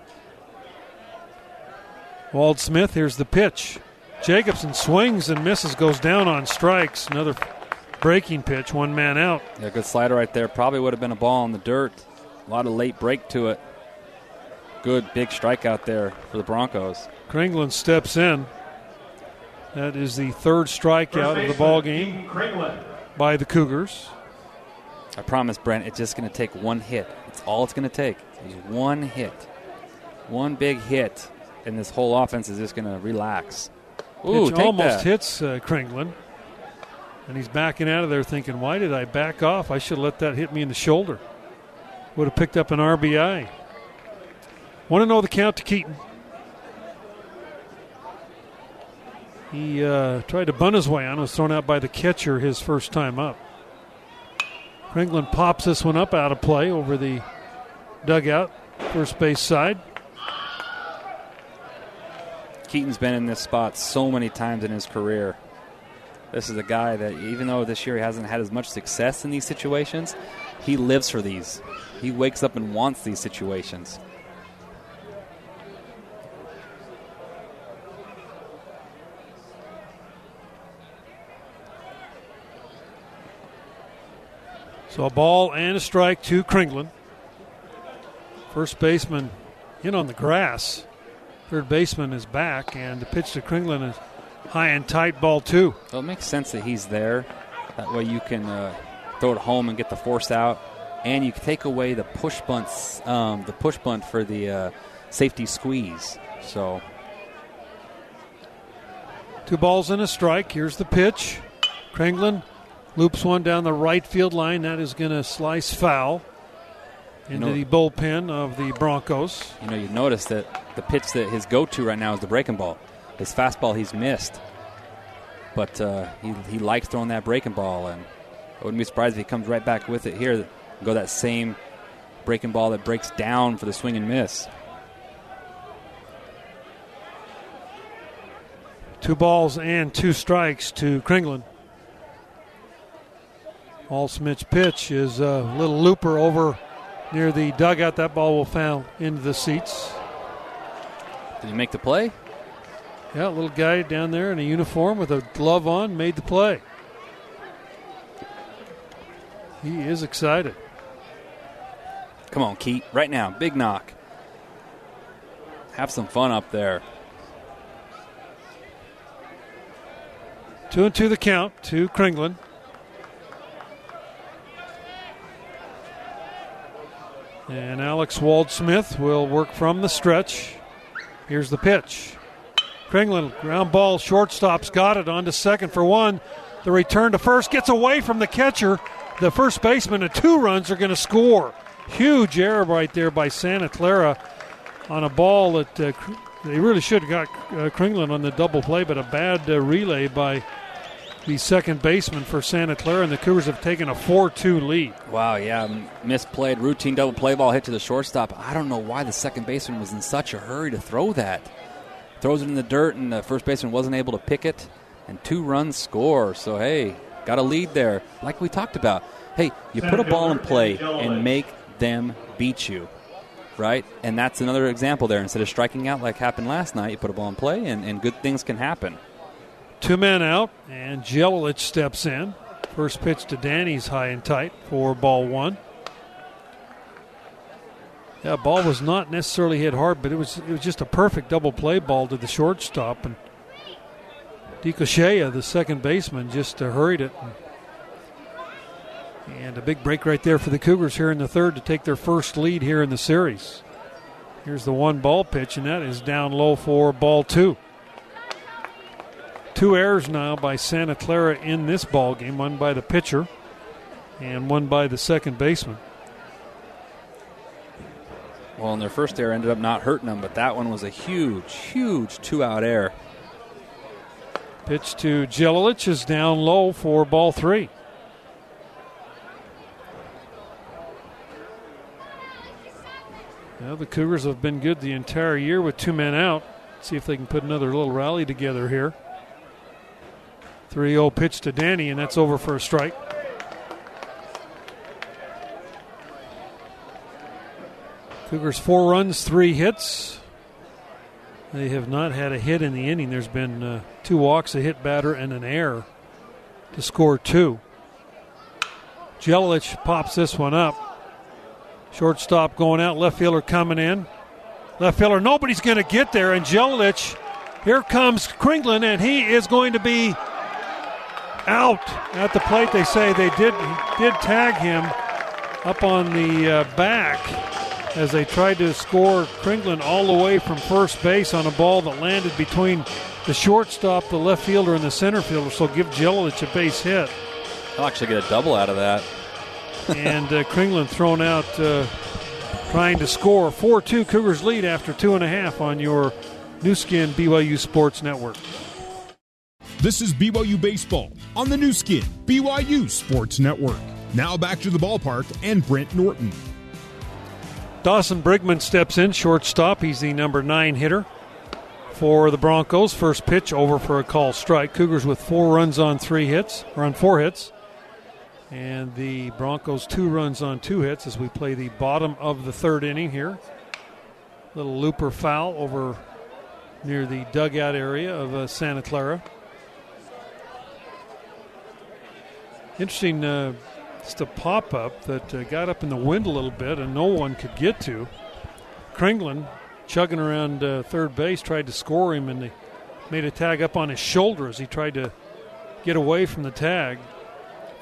Waldsmith, here's the pitch. Jacobson swings and misses, goes down on strikes. Another breaking pitch, one man out. Yeah, good slider right there. Probably would have been a ball in the dirt. A lot of late break to it. Good big strikeout there for the Broncos. Kringlen steps in. That is the third strikeout of the ball game by the Cougars. I promise, Brent, it's just going to take one hit. It's all it's going to take. Is one hit. One big hit, and this whole offense is just going to relax. Ooh, Pitch take almost that. hits uh, Kringlen. And he's backing out of there thinking, why did I back off? I should have let that hit me in the shoulder. Would have picked up an RBI. Want to know the count to Keaton. He uh, tried to bunt his way on, was thrown out by the catcher his first time up. Kringlen pops this one up out of play over the dugout, first base side. Keaton's been in this spot so many times in his career. This is a guy that, even though this year he hasn't had as much success in these situations, he lives for these. He wakes up and wants these situations. So a ball and a strike to Kringlen. First baseman in on the grass. Third baseman is back, and the pitch to Kringlen is high and tight ball two. So it makes sense that he's there. That way you can uh, throw it home and get the force out, and you can take away the push bunts, um, the push bunt for the uh, safety squeeze. So Two balls and a strike. Here's the pitch. Kringlen loops one down the right field line. That is going to slice foul into know- the bullpen of the Broncos. you know you notice that the pitch that his go-to right now is the breaking ball. His fastball he's missed, but uh, he he likes throwing that breaking ball, and I wouldn't be surprised if he comes right back with it here. Go that same breaking ball that breaks down for the swing and miss. Two balls and two strikes to Kringlen. All Smith's pitch is a little looper over near the dugout. That ball will foul into the seats. Did he make the play? Yeah, a little guy down there in a uniform with a glove on made the play. He is excited. Come on, Keat, right now, big knock. Have some fun up there. Two and two the count to Kringlen. And Alex Waldsmith will work from the stretch. Here's the pitch. Kringlen, ground ball, shortstop's got it on to second for one. The return to first gets away from the catcher. The first baseman and two runs are going to score. Huge error right there by Santa Clara on a ball that uh, they really should have got uh, on the double play, but a bad uh, relay by the second baseman for Santa Clara, and the Cougars have taken a 4 2 lead. Wow, yeah, misplayed routine double play ball hit to the shortstop. I don't know why the second baseman was in such a hurry to throw that. Throws it in the dirt, and the first baseman wasn't able to pick it, and two runs score. So hey, got a lead there. Like we talked about, hey, you put a ball in play and make them beat you, right? And that's another example there. Instead of striking out like happened last night, you put a ball in play, and, and good things can happen. Two men out, and Jelilich steps in. First pitch to Danny's high and tight for ball one. Yeah, ball was not necessarily hit hard, but it was it was just a perfect double play ball to the shortstop, and DeCochea, the second baseman, just uh, hurried it. And a big break right there for the Cougars here in the third to take their first lead here in the series. Here's the one ball pitch, and that is down low for ball two. Two errors now by Santa Clara in this ball game, one by the pitcher and one by the second baseman. Well, and their first error ended up not hurting them, but that one was a huge, huge two-out error. Pitch to Jelilich is down low for ball three. Well, the Cougars have been good the entire year with two men out. See if they can put another little rally together here. 3 0 pitch to Danny, and that's over for a strike. Cougars four runs, three hits. They have not had a hit in the inning. There's been uh, two walks, a hit batter, and an error to score two. Jelilich pops this one up. Shortstop going out, left fielder coming in. Left fielder, nobody's going to get there, and Jelilich, here comes Kringlen, and he is going to be out at the plate. They say they did did tag him up on the uh, back as they tried to score Kringlen all the way from first base on a ball that landed between the shortstop, the left fielder, and the center fielder. So give Jelilich a base hit. I'll actually get a double out of that. (laughs) and uh, Kringlen thrown out uh, trying to score. 4 2 Cougars lead after two and a half on your Nu Skin BYU Sports Network. This is BYU Baseball on the Nu Skin BYU Sports Network. Now back to the ballpark and Brent Norton. Dawson Brigman steps in, shortstop. He's the number nine hitter for the Broncos. First pitch over for a call strike. Cougars with four runs on three hits, or on four hits. And the Broncos two runs on two hits as we play the bottom of the third inning here. Little looper foul over near the dugout area of uh, Santa Clara. Interesting, uh, just a pop up that uh, got up in the wind a little bit and no one could get to. Kringlen chugging around uh, third base tried to score him and they made a tag up on his shoulder as he tried to get away from the tag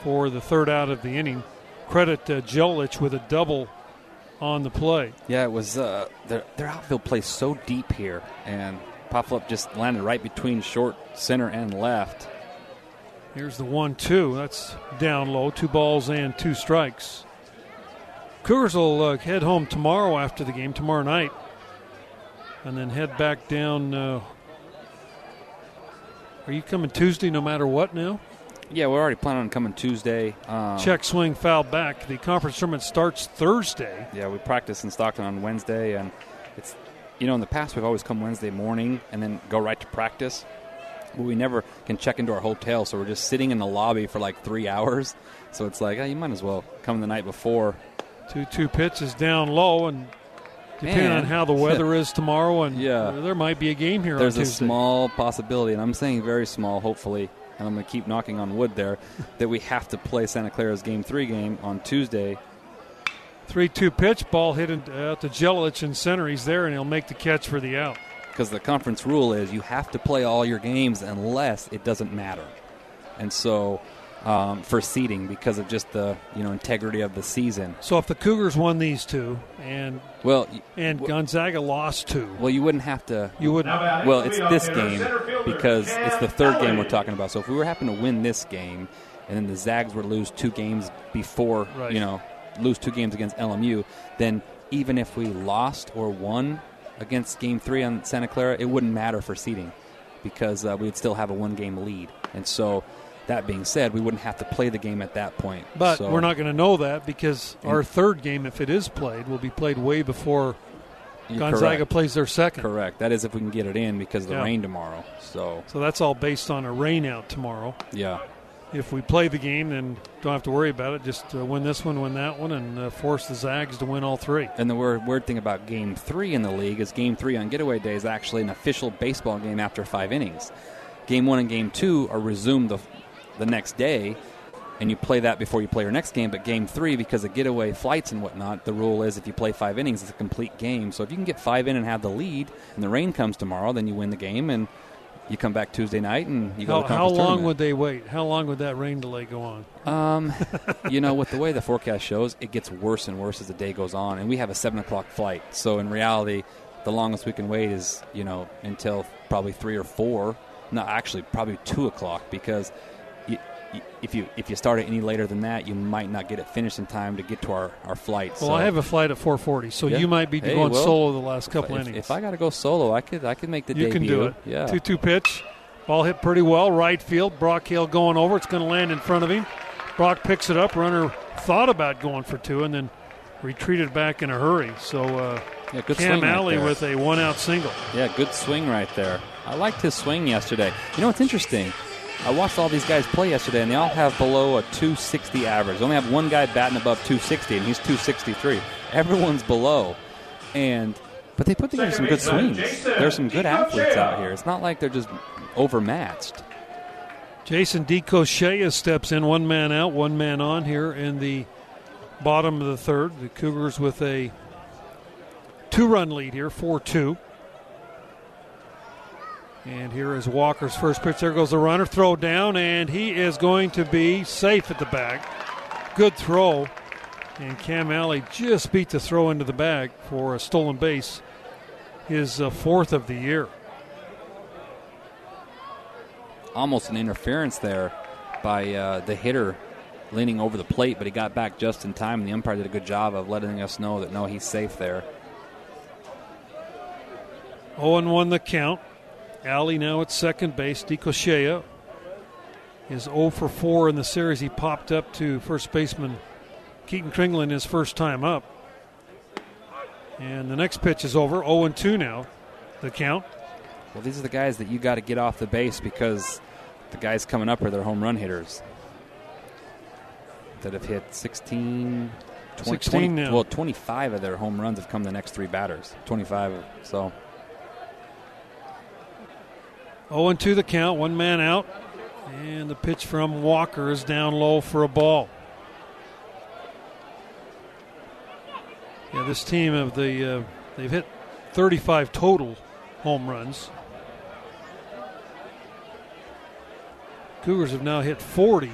for the third out of the inning. Credit uh, with a double on the play. Yeah, it was uh, their, their outfield plays so deep here, and Pop up just landed right between short, center, and left. Here's the one two. That's down low. Two balls and two strikes. Cougars will uh, head home tomorrow after the game, tomorrow night, and then head back down. Uh, are you coming Tuesday no matter what now? Yeah, we're already planning on coming Tuesday. Um, Check swing foul back. The conference tournament starts Thursday. Yeah, we practice in Stockton on Wednesday, and it's you know in the past we've always come Wednesday morning and then go right to practice. But we never can check into our hotel, so we're just sitting in the lobby for like three (laughs) hours. So it's like, oh, you might as well come the night before. Two two pitches down low, and depending Man. on how the weather (laughs) is tomorrow, and Yeah. uh, there might be a game here There's on a small possibility, and I'm saying very small, hopefully, and I'm going to keep knocking on wood there, (laughs) that we have to play Santa Clara's Game 3 game on Tuesday. Three two pitch, ball hit in, out to Jelilich in center. He's there, and he'll make the catch for the out. Because the conference rule is you have to play all your games unless it doesn't matter. And so, um, for seeding, because of just the you know integrity of the season. So if the Cougars won these two, and Well, and w- Gonzaga lost two, well, you wouldn't have to. you wouldn't. Well, it's this game because it's the third game we're talking about. So if we were happen to win this game, and then the Zags were to lose two games before, Right. you know, lose two games against LMU, then even if we lost or won against Game Three on Santa Clara, it wouldn't matter for seeding because uh, we would still have a one-game lead. And so, that being said, we wouldn't have to play the game at that point. But So- we're not going to know that because our third game, if it is played, will be played way before Gonzaga correct. plays their second. Correct. That is if we can get it in because of the Yeah. rain tomorrow. So So that's all based on a rain out tomorrow. yeah, If we play the game, then don't have to worry about it. Just uh, win this one, win that one, and uh, force the Zags to win all three. And the weird, weird thing about Game Three in the league is Game Three on Getaway Day is actually an official baseball game after five innings. Game One and Game Two are resumed the the next day, and you play that before you play your next game. But Game Three, because of getaway flights and whatnot, the rule is if you play five innings, it's a complete game. So if you can get five in and have the lead, and the rain comes tomorrow, then you win the game and. You come back Tuesday night and you go How, to the how long tournament. would they wait? How long would that rain delay go on? Um, (laughs) you know, with the way the forecast shows, it gets worse and worse as the day goes on, and we have a seven o'clock flight. So in reality, the longest we can wait is you know until probably three or four. No, actually, probably two o'clock because if you if you start it any later than that, you might not get it finished in time to get to our our flight. Well, so I have a flight at 4:40, so Yeah. you might be Hey, going well, solo the last couple if, innings. if I got to go solo, I could I could make the you debut. can do it. Yeah. Two-two pitch, ball hit pretty well, right field. Brock Hale going over. It's going to land in front of him. Brock picks it up. Runner thought about going for two, and then retreated back in a hurry. So uh, yeah, good Cam swing Alley there. with a one-out single. Yeah, good swing right there. I liked his swing yesterday. You know what's interesting? I watched all these guys play yesterday, and they all have below a 260 average. They only have one guy batting above 260, and he's 263. Everyone's below, and but they put together some good swings. There's some good athletes out here. It's not like they're just overmatched. Jason DeCochea steps in, one man out, one man on here in the bottom of the third. The Cougars with a two-run lead here, four-two. And here is Walker's first pitch. There goes the runner. Throw down, and he is going to be safe at the bag. Good throw. And Cam Alley just beat the throw into the bag for a stolen base, his uh, fourth of the year. Almost an interference there by uh, the hitter leaning over the plate, but he got back just in time, and the umpire did a good job of letting us know that no, he's safe there. 0 1 the count. Alley now at second base. DeCochea is 0 for 4 in the series. He popped up to first baseman Keaton Kringland his first time up. And the next pitch is over. 0 and 2 now, the count. Well, these are the guys that you got to get off the base because the guys coming up are their home run hitters that have hit 16, 20, 16 20 now. Well, 25 of their home runs have come the next three batters. 25. So 0 2 the count, one man out. And the pitch from Walker is down low for a ball. Yeah, this team of the uh, they've hit 35 total home runs. Cougars have now hit 40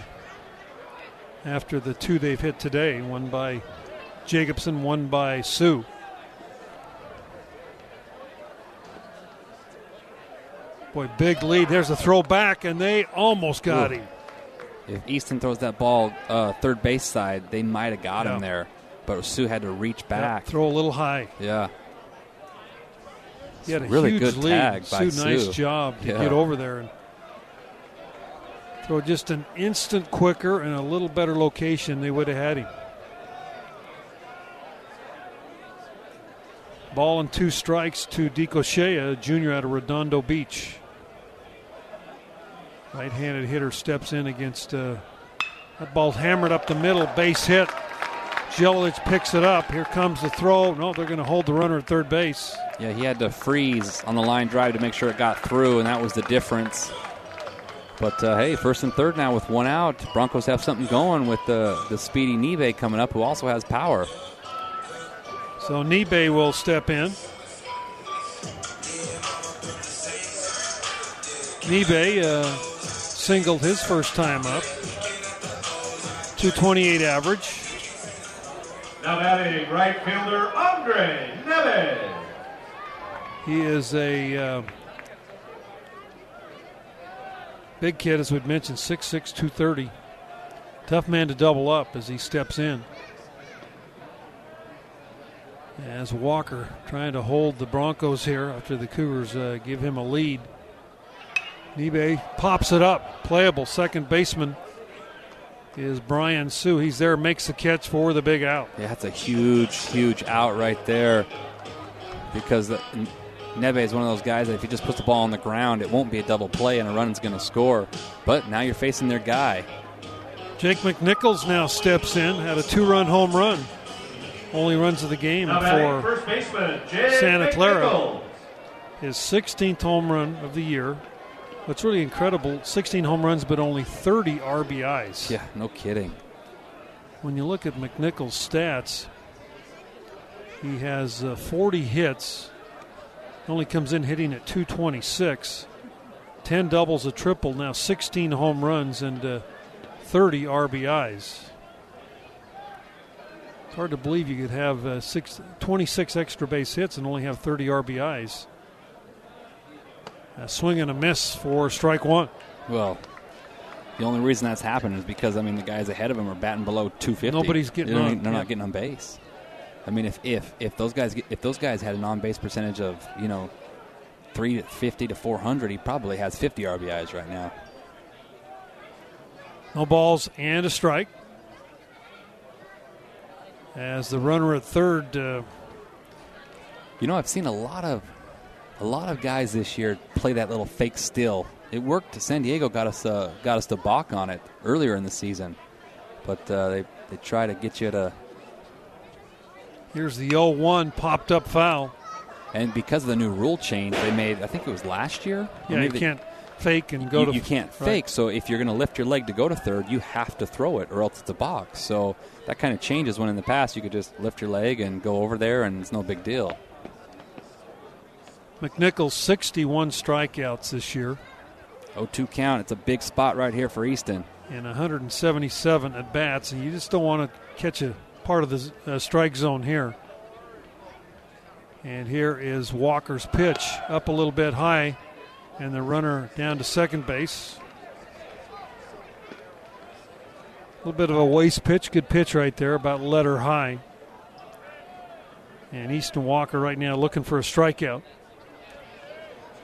after the two they've hit today, one by Jacobson, one by Sue. Boy, big lead. There's a throw back, and they almost got Ooh. him. if Easton throws that ball uh, third base side, they might have got Yeah. him there. But Sue had to reach back. Yep, throw a little high. Yeah. He had a Really huge good lead. tag by Sue, nice Sue. job to Yeah. get over there and throw just an instant quicker and a little better location. They would have had him. Ball and two strikes to DeCochea, junior out of Redondo Beach. Right-handed hitter steps in against uh, that ball hammered up the middle, base hit. Jelic picks it up. Here comes the throw. No, they're going to hold the runner at third base. Yeah, he had to freeze on the line drive to make sure it got through, and that was the difference. But uh, hey, first and third now with one out. Broncos have something going with the the speedy Neve coming up, who also has power. So Nibe will step in. Nibe uh, singled his first time up. 228 average. Now batting right fielder Andre Neves. He is a uh, big kid, as we'd mentioned, 6'6, 230. Tough man to double up as he steps in. As Walker trying to hold the Broncos here after the Cougars uh, give him a lead. Nibe pops it up. Playable. Second baseman is Brian Sue. He's there, makes the catch for the big out. Yeah, that's a huge, huge out right there. because the, Neve is one of those guys that if he just puts the ball on the ground, it won't be a double play and a run's going to score. But now you're facing their guy. Jake McNichols now steps in, had a two run home run. Only runs of the game Now for first baseman, Jake Santa Clara. His 16th home run of the year. What's really incredible 16 home runs, but only 30 RBIs. Yeah, no kidding. When you look at McNichols' stats, he has uh, 40 hits, only comes in hitting at 226, 10 doubles, a triple, now 16 home runs, and uh, 30 RBIs. Hard to believe you could have uh, six, 26 extra base hits and only have 30 RBIs. A swing and a miss for strike one. Well, the only reason that's happened is because I mean the guys ahead of him are batting below 250. Nobody's getting They don't- on, They're yeah. not getting on base. I mean, if if if those guys get, if those guys had an on base percentage of you know 350 to 400, he probably has 50 RBIs right now. No balls and a strike. As the runner at third, uh, You know, I've seen a lot of a lot of guys this year play that little fake still. It worked. San Diego got us uh, got us to balk on it earlier in the season, but uh, they they try to get you to. here's the 0 1 popped up foul. And because of the new rule change they made, I think it was last year. Yeah, you they- can't fake and go you, to. you can't right. fake. So if you're going to lift your leg to go to third, you have to throw it, or else it's a balk. So that kind of changes when in the past you could just lift your leg and go over there, and it's no big deal. McNichols 61 strikeouts this year 0-2 count. It's a big spot right here for Easton. and 177 at bats, and you just don't want to catch a part of the uh, strike zone here. And here is Walker's pitch up a little bit high, and the runner down to second base. A little bit of a waste pitch, good pitch right there, about letter high. And Easton Walker right now looking for a strikeout.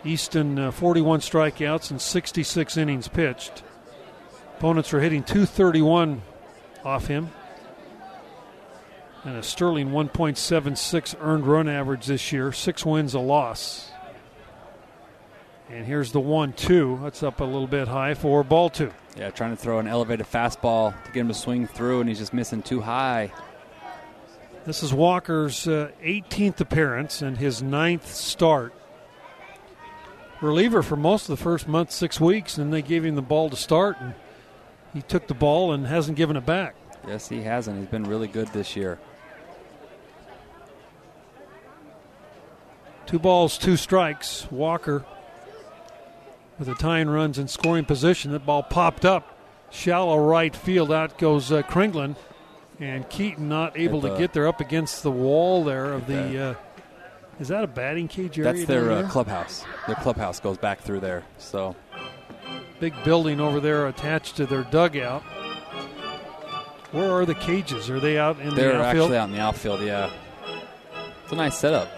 Easton, uh, 41 strikeouts and 66 innings pitched. Opponents are hitting 231 off him. And a sterling 1.76 earned run average this year. Six wins, a loss. And here's the 1 2. That's up a little bit high for ball two. Yeah, trying to throw an elevated fastball to get him to swing through, and he's just missing too high. This is Walker's uh, 18th appearance and his ninth start. Reliever for most of the first month, six weeks, and they gave him the ball to start, and he took the ball and hasn't given it back. Yes, he hasn't. He's been really good this year. Two balls, two strikes. Walker with the tying runs in scoring position. That ball popped up. Shallow right field. Out goes uh, Kringlin. And Keaton not able to get there up against the wall there of the. Uh, is that a batting cage area? That's their uh, clubhouse. Their clubhouse goes back through there. So Big building over there attached to their dugout. Where are the cages? Are they out in they're the outfield? actually out in the outfield. Yeah, it's a nice setup.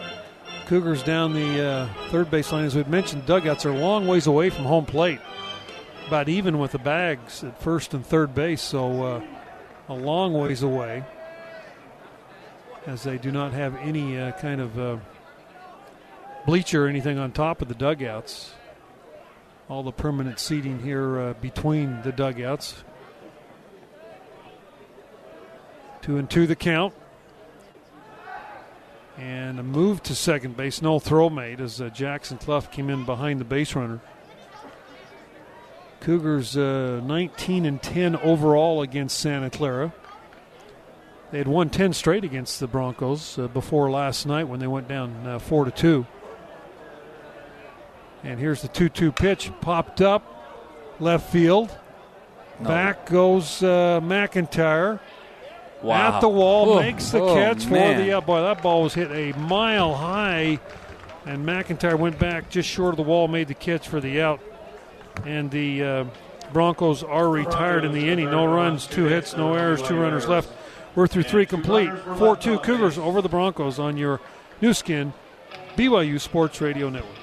Cougars down the uh, third base line, as we've mentioned, dugouts are a long ways away from home plate. About even with the bags at first and third base, so uh, a long ways away. As they do not have any uh, kind of uh, bleacher or anything on top of the dugouts. All the permanent seating here uh, between the dugouts. Two and two the count. And a move to second base. No throw made as uh, Jackson Cluff came in behind the base runner. Cougars uh, 19 and 10 overall against Santa Clara. They had won 10 straight against the Broncos uh, before last night when they went down uh, 4 to 2. And here's the 2 2 pitch. Popped up left field. No. Back goes uh, McIntyre Wow. at the wall, Oh, makes the oh, catch for the out. Boy, that ball was hit a mile high, and McIntyre went back just short of the wall, made the catch for the out. And the uh, Broncos are retired in the inning. No runs, two hits, no errors, two runners left. We're through three complete. 4 2 Cougars over the Broncos on your Nu Skin, BYU Sports Radio Network.